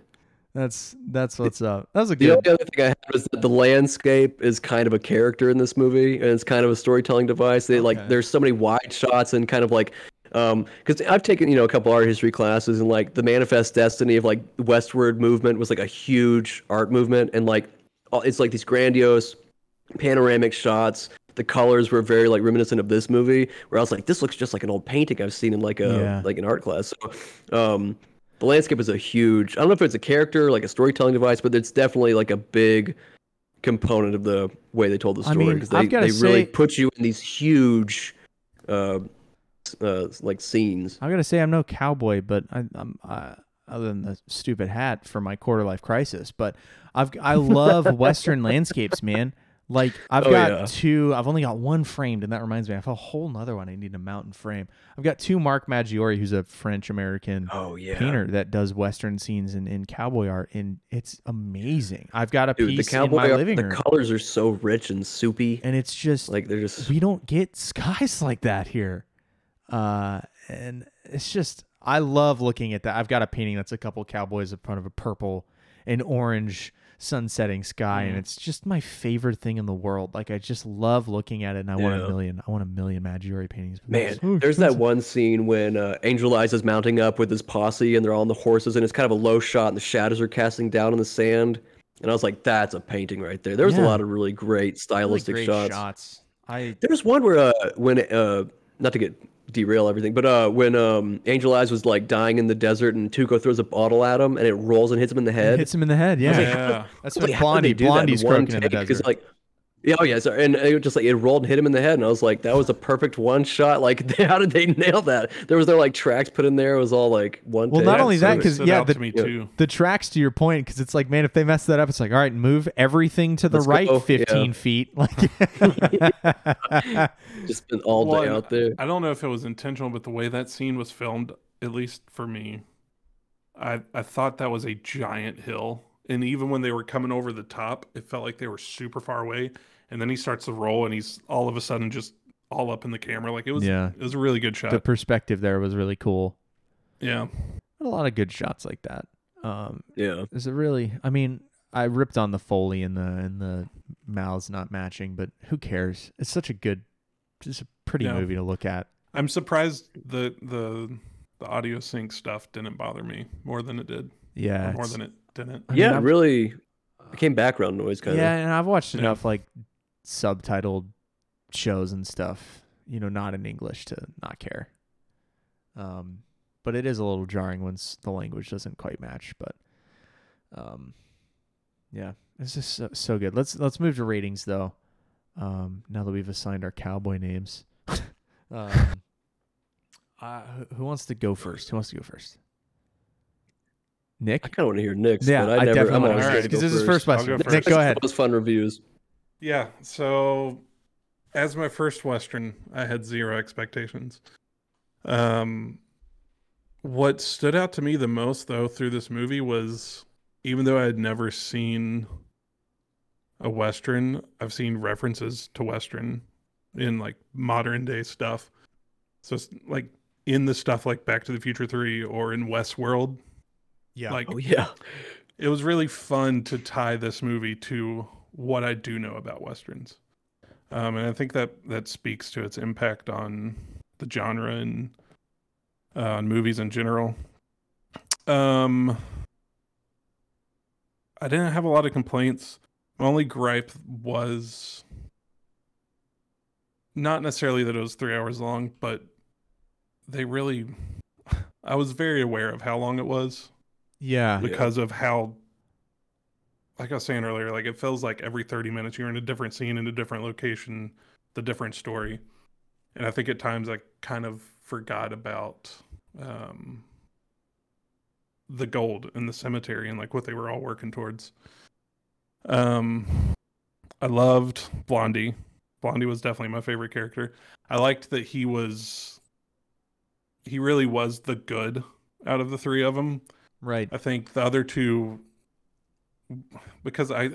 That's that's what's up. That was a good. the only other thing I had was that the landscape is kind of a character in this movie, and it's kind of a storytelling device. They Okay. like there's so many wide shots and kind of like um because I've taken you know a couple art history classes and like the manifest destiny of like westward movement was like a huge art movement and like it's like these grandiose panoramic shots. The colors were very like reminiscent of this movie, where I was like, this looks just like an old painting I've seen in like a Yeah. like an art class. So, um, the landscape is a huge. I don't know if it's a character, like a storytelling device, but it's definitely like a big component of the way they told the I story mean, because they, I've gotta they really put you in these huge, uh, uh, like scenes. I gotta say I'm no cowboy, but I, I'm uh, other than the stupid hat for my quarter life crisis. But I've I love Western landscapes, man. Like I've Oh, got yeah. two. I've only got one framed, and that reminds me, I have a whole nother one. I need a mountain frame. I've got two Mark Maggiore, who's a French American Oh yeah, painter that does Western scenes in, in cowboy art, and it's amazing. I've got a Dude, the piece in cowboy, my art, living the colors are so rich and soupy. and it's just Like they're just we don't get skies like that here. Uh, and it's just I love looking at that. I've got a painting that's a couple cowboys in front of a purple and orange sunsetting sky, and Mm. it's just my favorite thing in the world. Like I just love looking at it, and I want a million. I want a million Maggiore paintings. Man, so there's that one scene when uh, Angel Eyes is mounting up with his posse and they're all on the horses and it's kind of a low shot and the shadows are casting down on the sand. And I was like, that's a painting right there. There was a lot of really great Really stylistic great shots. shots. I There's one where uh when uh not to get derail everything, but uh when um Angel Eyes was like dying in the desert and Tuco throws a bottle at him and it rolls and hits him in the it head. hits him in the head. Yeah, Yeah. that's I was what like, how Blondie. they do that in Blondie's one croaking in the take? 'Cause, desert. like yeah, oh yeah, sorry. and it just like it rolled and hit him in the head, and I was like, that was a perfect one shot. Like, how did they nail that? There was no like tracks put in there. It was all like one. Well, take. not only that, really 'cause, stood yeah, the- to me yeah. too. the tracks to your point because it's like man if they mess that up it's like all right move everything to the Let's right go, 15 yeah. feet like just been all Well, day out there. I don't know if it was intentional, but the way that scene was filmed, at least for me, I I thought that was a giant hill. And even when they were coming over the top, it felt like they were super far away. And then he starts to roll, and he's all of a sudden just all up in the camera. Like it was, Yeah. it was a really good shot. the perspective there was really cool yeah, a lot of good shots like that um Yeah, is it really i mean i ripped on the foley and the and the mouths not matching but who cares it's such a good just a pretty Yeah. movie to look at I'm surprised the the the audio sync stuff didn't bother me more than it did. yeah more than it didn't. I yeah, I've- it really became background noise kind of. yeah and i've watched Yeah. enough like subtitled shows and stuff you know not in english to not care um but it is a little jarring once the language doesn't quite match but um yeah it's just so, so good let's let's move to ratings though um now that we've assigned our cowboy names um uh, who- who wants to go first who wants to go first nick I kind of want to hear Nick's. Yeah, but I, I never. definitely I'm wanna hear ready it, to 'cause this is first I'll question. go Nick, go ahead. Those fun reviews. Yeah. So, as my first Western, I had zero expectations. Um, what stood out to me the most, though, through this movie was even though I had never seen a Western, I've seen references to Western in like modern day stuff. So, it's like in the stuff like Back to the Future 3 or in Westworld, yeah like Oh yeah, it was really fun to tie this movie to what I do know about westerns, um, and I think that that speaks to its impact on the genre and uh, on movies in general. Um, I didn't have a lot of complaints. My only gripe was not necessarily that it was three hours long, but they really. I was very aware of how long it was yeah because of how like I was saying earlier, like it feels like every 30 minutes you're in a different scene in a different location, the different story. And I think at times I kind of forgot about um the gold in the cemetery and like what they were all working towards. Um I loved Blondie. Blondie was definitely my favorite character. I liked that he was he really was the good out of the three of them. Right I think the other two, because I,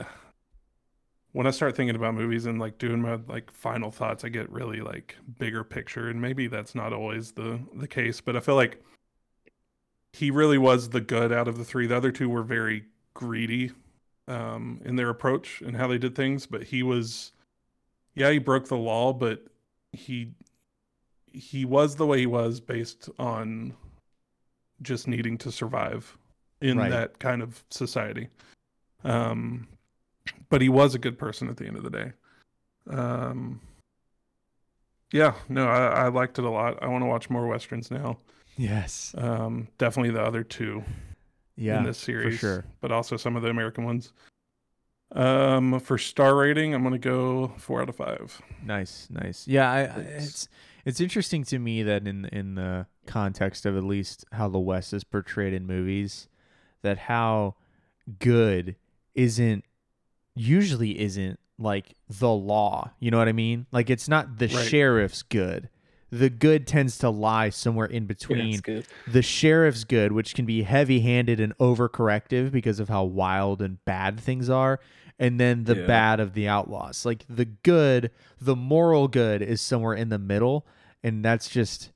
when I start thinking about movies and like doing my like final thoughts, I get really like bigger picture, and maybe that's not always the the case, but I feel like he really was the good out of the three. The other two were very greedy um, in their approach and how they did things, but he was, yeah, he broke the law, but he he was the way he was based on just needing to survive in Right. that kind of society. Um, but he was a good person at the end of the day. Um, yeah, no, I, I liked it a lot. I want to watch more westerns now. yes Um, definitely the other two yeah in this series, sure. but also some of the American ones. Um, for star rating, I'm gonna go four out of five. Nice, nice. Yeah, I, I it's it's interesting to me that in in the context of at least how the West is portrayed in movies, that how good isn't usually isn't like the law. You know what I mean? Like it's not the Right. sheriff's good. The good tends to lie somewhere in between good. the sheriff's good, which can be heavy handed and overcorrective because of how wild and bad things are, and then the Yeah. bad of the outlaws. Like the good, the moral good is somewhere in the middle, and that's just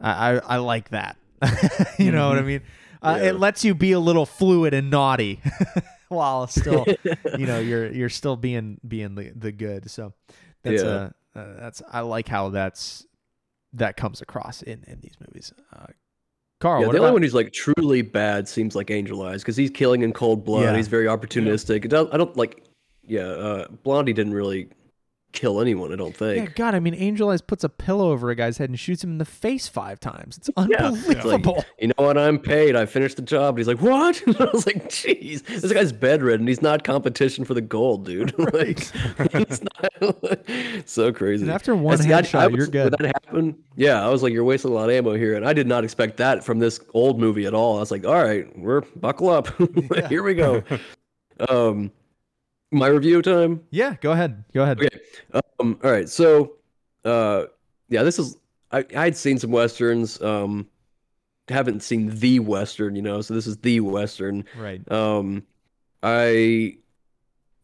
I I, I like that. you know what I mean? Uh, Yeah. It lets you be a little fluid and naughty while still you know you're you're still being being the, the good. So that's Yeah. uh, uh, that's I like how that's that comes across in in these movies. Uh, Carl, yeah, the about only one who's like truly bad seems like Angel Eyes because he's killing in cold blood. Yeah. He's very opportunistic. Don't- I don't like. Yeah, uh, Blondie didn't really kill anyone. I don't Yeah, think. God, I mean, Angel Eyes puts a pillow over a guy's head and shoots him in the face five times. It's Yeah, it's like- unbelievable. You know what? I'm paid. I finished the job. And he's like, what? And I was like, jeez, this guy's bedridden. He's not competition for the gold, dude. like, he's not, so crazy. And after one I- I- I headshot, you're good. That happened, yeah, I was like, you're wasting a lot of ammo here, and I did not expect that from this old movie at all. I was like, all right, we're buckle up. here we go. Um, my review time. Yeah, go ahead. Go ahead. Okay. Um, all right. So, uh, yeah, this is I I had seen some westerns. Um, haven't seen the western, you know. So this is the western. Right. Um, I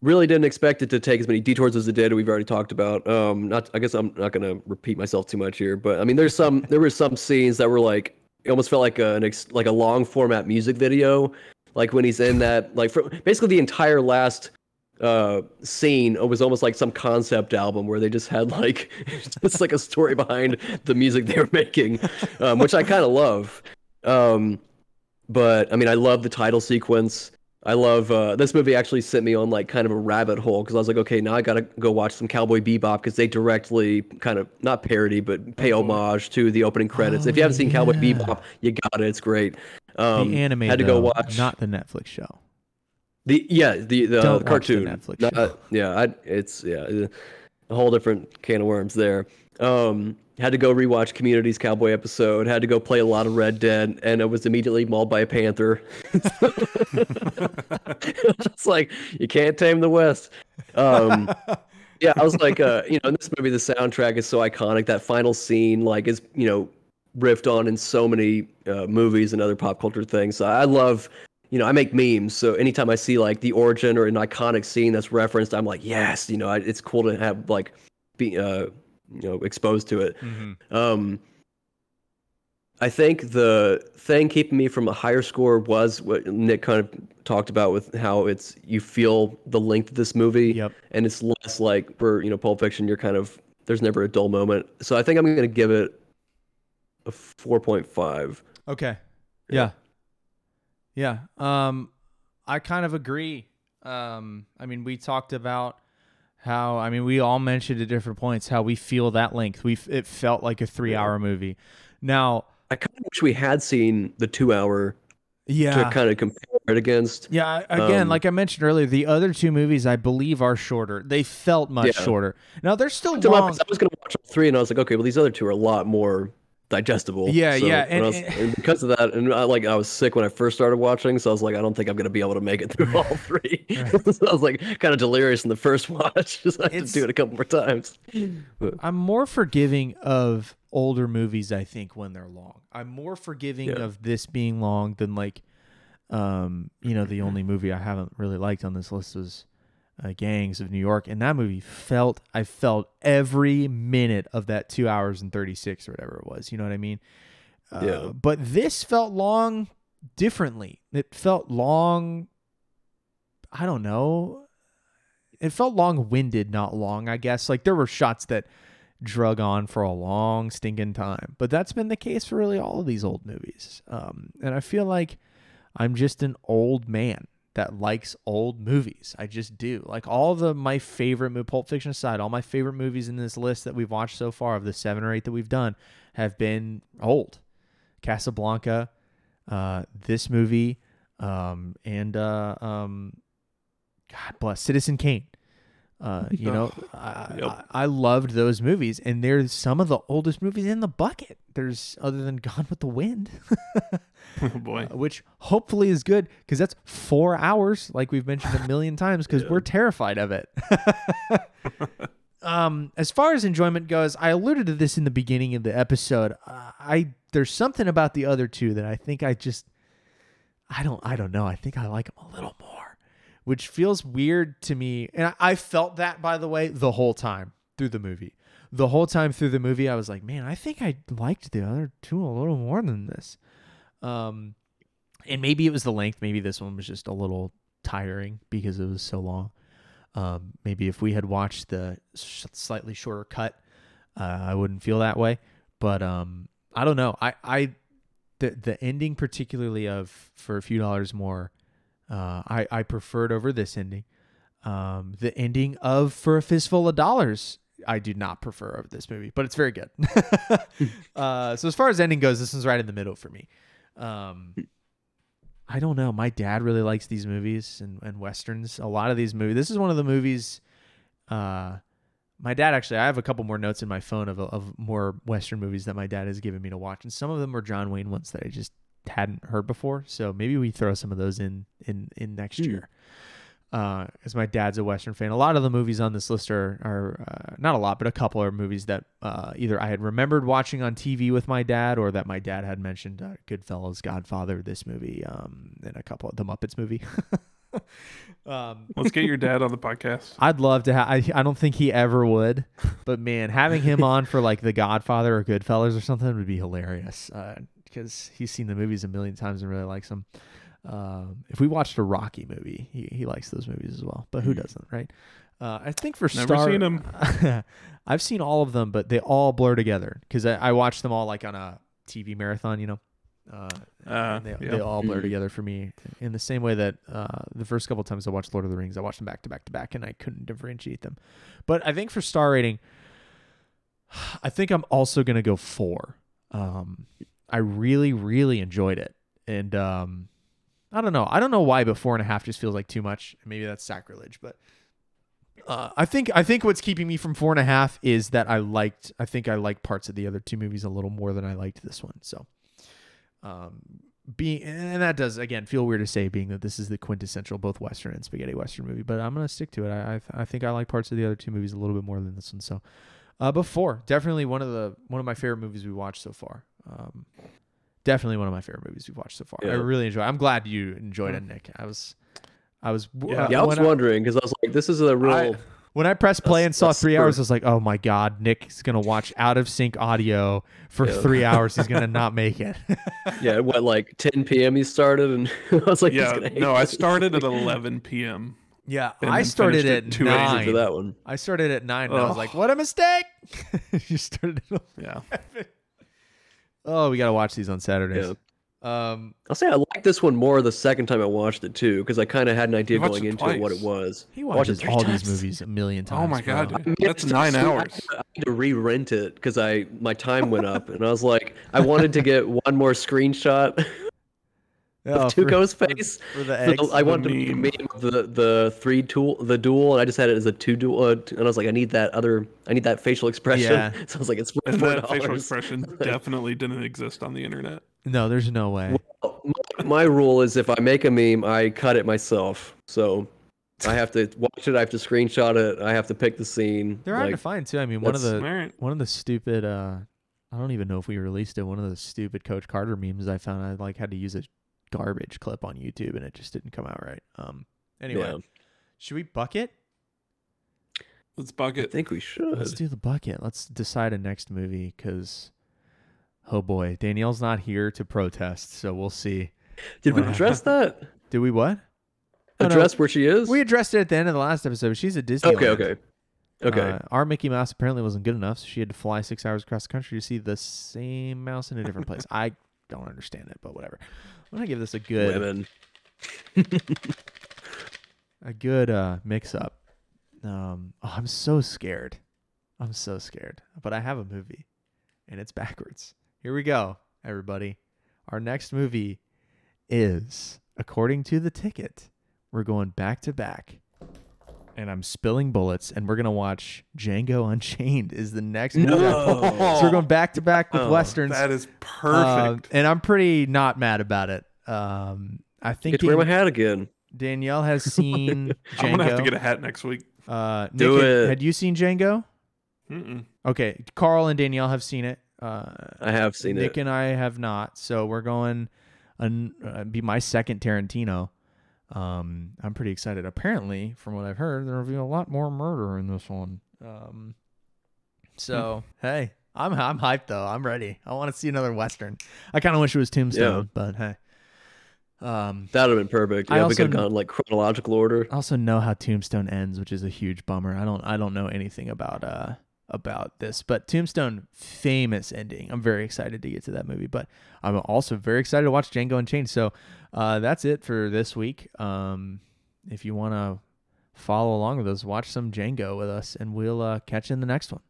really didn't expect it to take as many detours as it did. We've already talked about. Um, not. I guess I'm not gonna repeat myself too much here, but I mean, there's some. There were some scenes that were like it almost felt like a, an ex, like a long format music video, like when he's in that like for, basically the entire last uh scene it was almost like some concept album where they just had like it's like a story behind the music they were making um which i kind of love. Um but i mean i love the title sequence. I love uh this movie actually sent me on like kind of a rabbit hole because i was like okay now i gotta go watch some cowboy bebop because they directly kind of not parody but pay homage to the opening credits. Oh, if you haven't seen cowboy bebop you got it. It's great. Um the anime had to go watch not the Netflix show. The yeah the the, Don't the watch the cartoon. Netflix show. yeah, I, it's yeah a whole different can of worms there. Um, had to go rewatch Community's Cowboy episode. Had to go play a lot of Red Dead, and I was immediately mauled by a panther. It's like you can't tame the West. Um, yeah, I was like, uh, you know, in this movie, the soundtrack is so iconic. That final scene, like, is you know, riffed on in so many uh, movies and other pop culture things. So I love, you know, I make memes. So anytime I see like the origin or an iconic scene that's referenced, I'm like, yes, you know, I, it's cool to have like be, uh, you know, exposed to it. Mm-hmm. Um, I think the thing keeping me from a higher score was what Nick kind of talked about with how it's you feel the length of this movie, Yep. and it's less like for you know Pulp Fiction. You're kind of there's never a dull moment. So I think I'm going to give it a four point five. Okay. Yeah. Yeah. Um, I kind of agree. Um, I mean, we talked about how I mean we all mentioned at different points how we feel that length. We it felt like a three hour movie. Now, I kind of wish we had seen the two hour yeah, to kind of compare it against. Yeah, again, Um, like I mentioned earlier, the other two movies I believe are shorter. They felt much Yeah. shorter. Now they're still long. I was going to watch all three, and I was like, okay, well these other two are a lot more digestible. Yeah, So yeah, and- was- and because of that, and I, like I was sick when I first started watching, so I was like, I don't think I'm gonna be able to make it through all three. so I was like kind of delirious in the first watch. Just I had to do it a couple more times. I'm more forgiving of older movies, I think, when they're long. I'm more forgiving Yeah. of this being long than like, um, you know, the only movie I haven't really liked on this list was uh, Gangs of New York, and that movie felt I felt every minute of that two hours and thirty six or whatever it was. You know what I mean? Uh, Yeah. But this felt long differently. It felt long. I don't know. It felt long winded, not long. I guess like there were shots that drug on for a long stinking time. But that's been the case for really all of these old movies. Um, and I feel like I'm just an old man that likes old movies. I just do. Like all the my favorite mo- Pulp Fiction aside, all my favorite movies in this list that we've watched so far of the seven or eight that we've done have been old. Casablanca, uh, this movie, um, and uh, um, God bless Citizen Kane. Uh, you know, I, Yep. I, loved those movies, and they're some of the oldest movies in the bucket. There's other than Gone with the Wind, Oh boy. which hopefully is good because that's four hours, like we've mentioned a million times, because we're terrified of it. um, as far as enjoyment goes, I alluded to this in the beginning of the episode. Uh, I there's something about the other two that I think I just I don't I don't know. I think I like them a little more, which feels weird to me. And I, felt that by the way the whole time through the movie. The whole time through the movie, I was like, man, I think I liked the other two a little more than this. Um, and maybe it was the length. Maybe this one was just a little tiring because it was so long. Um, maybe if we had watched the sh- slightly shorter cut, uh, I wouldn't feel that way. But um, I don't know. I, I the the ending particularly of for a few dollars more, uh, I I preferred over this ending. Um, the ending of For a Fistful of Dollars, I do not prefer of this movie, but it's very good. uh, so as far as ending goes, this one's right in the middle for me. Um, I don't know. My dad really likes these movies and, and westerns. A lot of these movies. This is one of the movies. Uh, my dad actually. I have a couple more notes in my phone of of more western movies that my dad has given me to watch, and some of them were John Wayne ones that I just hadn't heard before. So maybe we throw some of those in in in next Hmm. year. Uh, as my dad's a western fan, a lot of the movies on this list are are uh, not a lot, but a couple are movies that uh, either I had remembered watching on TV with my dad, or that my dad had mentioned. Uh, Goodfellas, Godfather, this movie, um, and a couple of the Muppets movie. um, Let's get your dad on the podcast. I'd love to have. I, I don't think he ever would, but man, having him on for like The Godfather or Goodfellas or something would be hilarious. Because he's seen the movies a million times and really likes them. Um, if we watched a Rocky movie, he, he likes those movies as well. But who doesn't, right? Uh, I think for Never Star, seen 'em. I've seen all of them, but they all blur together because I, I watched them all like on a TV marathon. You know, uh, Uh, they, yeah. they all blur Mhm. together for me in the same way that uh, the first couple times I watched Lord of the Rings, I watched them back to back to back, and I couldn't differentiate them. But I think for star rating, I think I'm also gonna go four. Um, I really, really enjoyed it, and um, I don't know. I don't know why, but four and a half just feels like too much. Maybe that's sacrilege, but uh, I think I think what's keeping me from four and a half is that I liked. I think I liked parts of the other two movies a little more than I liked this one. So, um, being and that does again feel weird to say, being that this is the quintessential both western and spaghetti western movie. But I'm gonna stick to it. I I, I think I like parts of the other two movies a little bit more than this one. So, uh, but four definitely one of the one of my favorite movies we watched so far. Um, definitely one of my favorite movies we've watched so far. I really enjoy. I'm glad you enjoyed it, Nick. I was. I was Yeah. uh, Yeah, I was wondering because I was like, this is a real. I- when I pressed play and saw three super- hours, I was like, "Oh my god, Nick's gonna watch out of sync audio for Yeah. three hours. He's gonna not make it." yeah, what like 10 p.m. you started, and I was like, he's yeah, gonna no, I this. started at 11 p.m. yeah, I started at at 2 Crazy nine. for that one. I started at nine, and I was like, "What a mistake!" you started. At Yeah, oh, we gotta watch these on Saturdays. Yeah. Um, I'll say I liked this one more the second time I watched it too, because I kind of had an idea going it into it what it was. he Watched watches all times. these movies a million times. Oh my bro. God, dude. That's nine hours. I had to re-rent it because I my time went up, and I was like, I wanted to get one more screenshot Oh, of for- Tuco's for- face. for the So. I wanted to meme. meme of the the three tool the duel, and I just had it as a two duel, uh, and I was like, I need that other, I need that facial expression. Yeah. So I was like, it's and four that facial expression definitely didn't exist on the internet. No, there's no way. My, my rule is if I make a meme, I cut it myself. So I have to watch it. I have to screenshot it. I have to pick the scene. They're hard to find too. I mean, one of the All right. one of the stupid uh I don't even know if we released it. One of the stupid Coach Carter memes I found I like had to use a garbage clip on YouTube and it just didn't come out right. Um anyway, Yeah. should we bucket? Let's bucket. I think we should. Let's do the bucket. Let's decide a next movie cuz oh boy, Danielle's not here to protest, so we'll see. Did we address that? Did we what? No. Address where she is? We addressed it at the end of the last episode. She's at Disney. okay, okay, okay. Uh, our Mickey Mouse apparently wasn't good enough, so she had to fly six hours across the country to see the same mouse in a different place. I don't understand it, but whatever. I'm gonna give this a good Women. a good uh, mix up. Um, oh, I'm so scared. I'm so scared. But I have a movie, and it's backwards. Here we go, everybody. Our next movie is, according to the ticket, we're going back to back. And I'm spilling bullets, and we're gonna watch Django Unchained. Is the next movie. No. so we're going back to back with Oh, westerns. That is Um, perfect. and I'm pretty not mad about it. Um, I think Get to wear my hat again. Danielle has seen Django. I'm gonna have to get a hat next week. uh, Nick, Do had, it. had you seen Django? Mm-mm. Okay, Carl and Danielle have seen it. Uh, I have seen Nick it. Nick and I have not. So we're going. An, uh, be my second Tarantino. Um, I'm pretty excited. Apparently, from what I've heard, there'll be a lot more murder in this one. Um, so hey, I'm I'm hyped though. I'm ready. I want to see another western. I kind of wish it was Tombstone, but hey. Um, That would have been perfect. I Yeah, we also could have gone like chronological order. I also know how Tombstone ends, which is a huge bummer. I don't I don't know anything about uh about this, but Tombstone famous ending. I'm very excited to get to that movie, but I'm also very excited to watch Django Unchained. So uh, that's it for this week. Um, if you want to follow along with us, watch some Django with us, and we'll uh, catch you in the next one.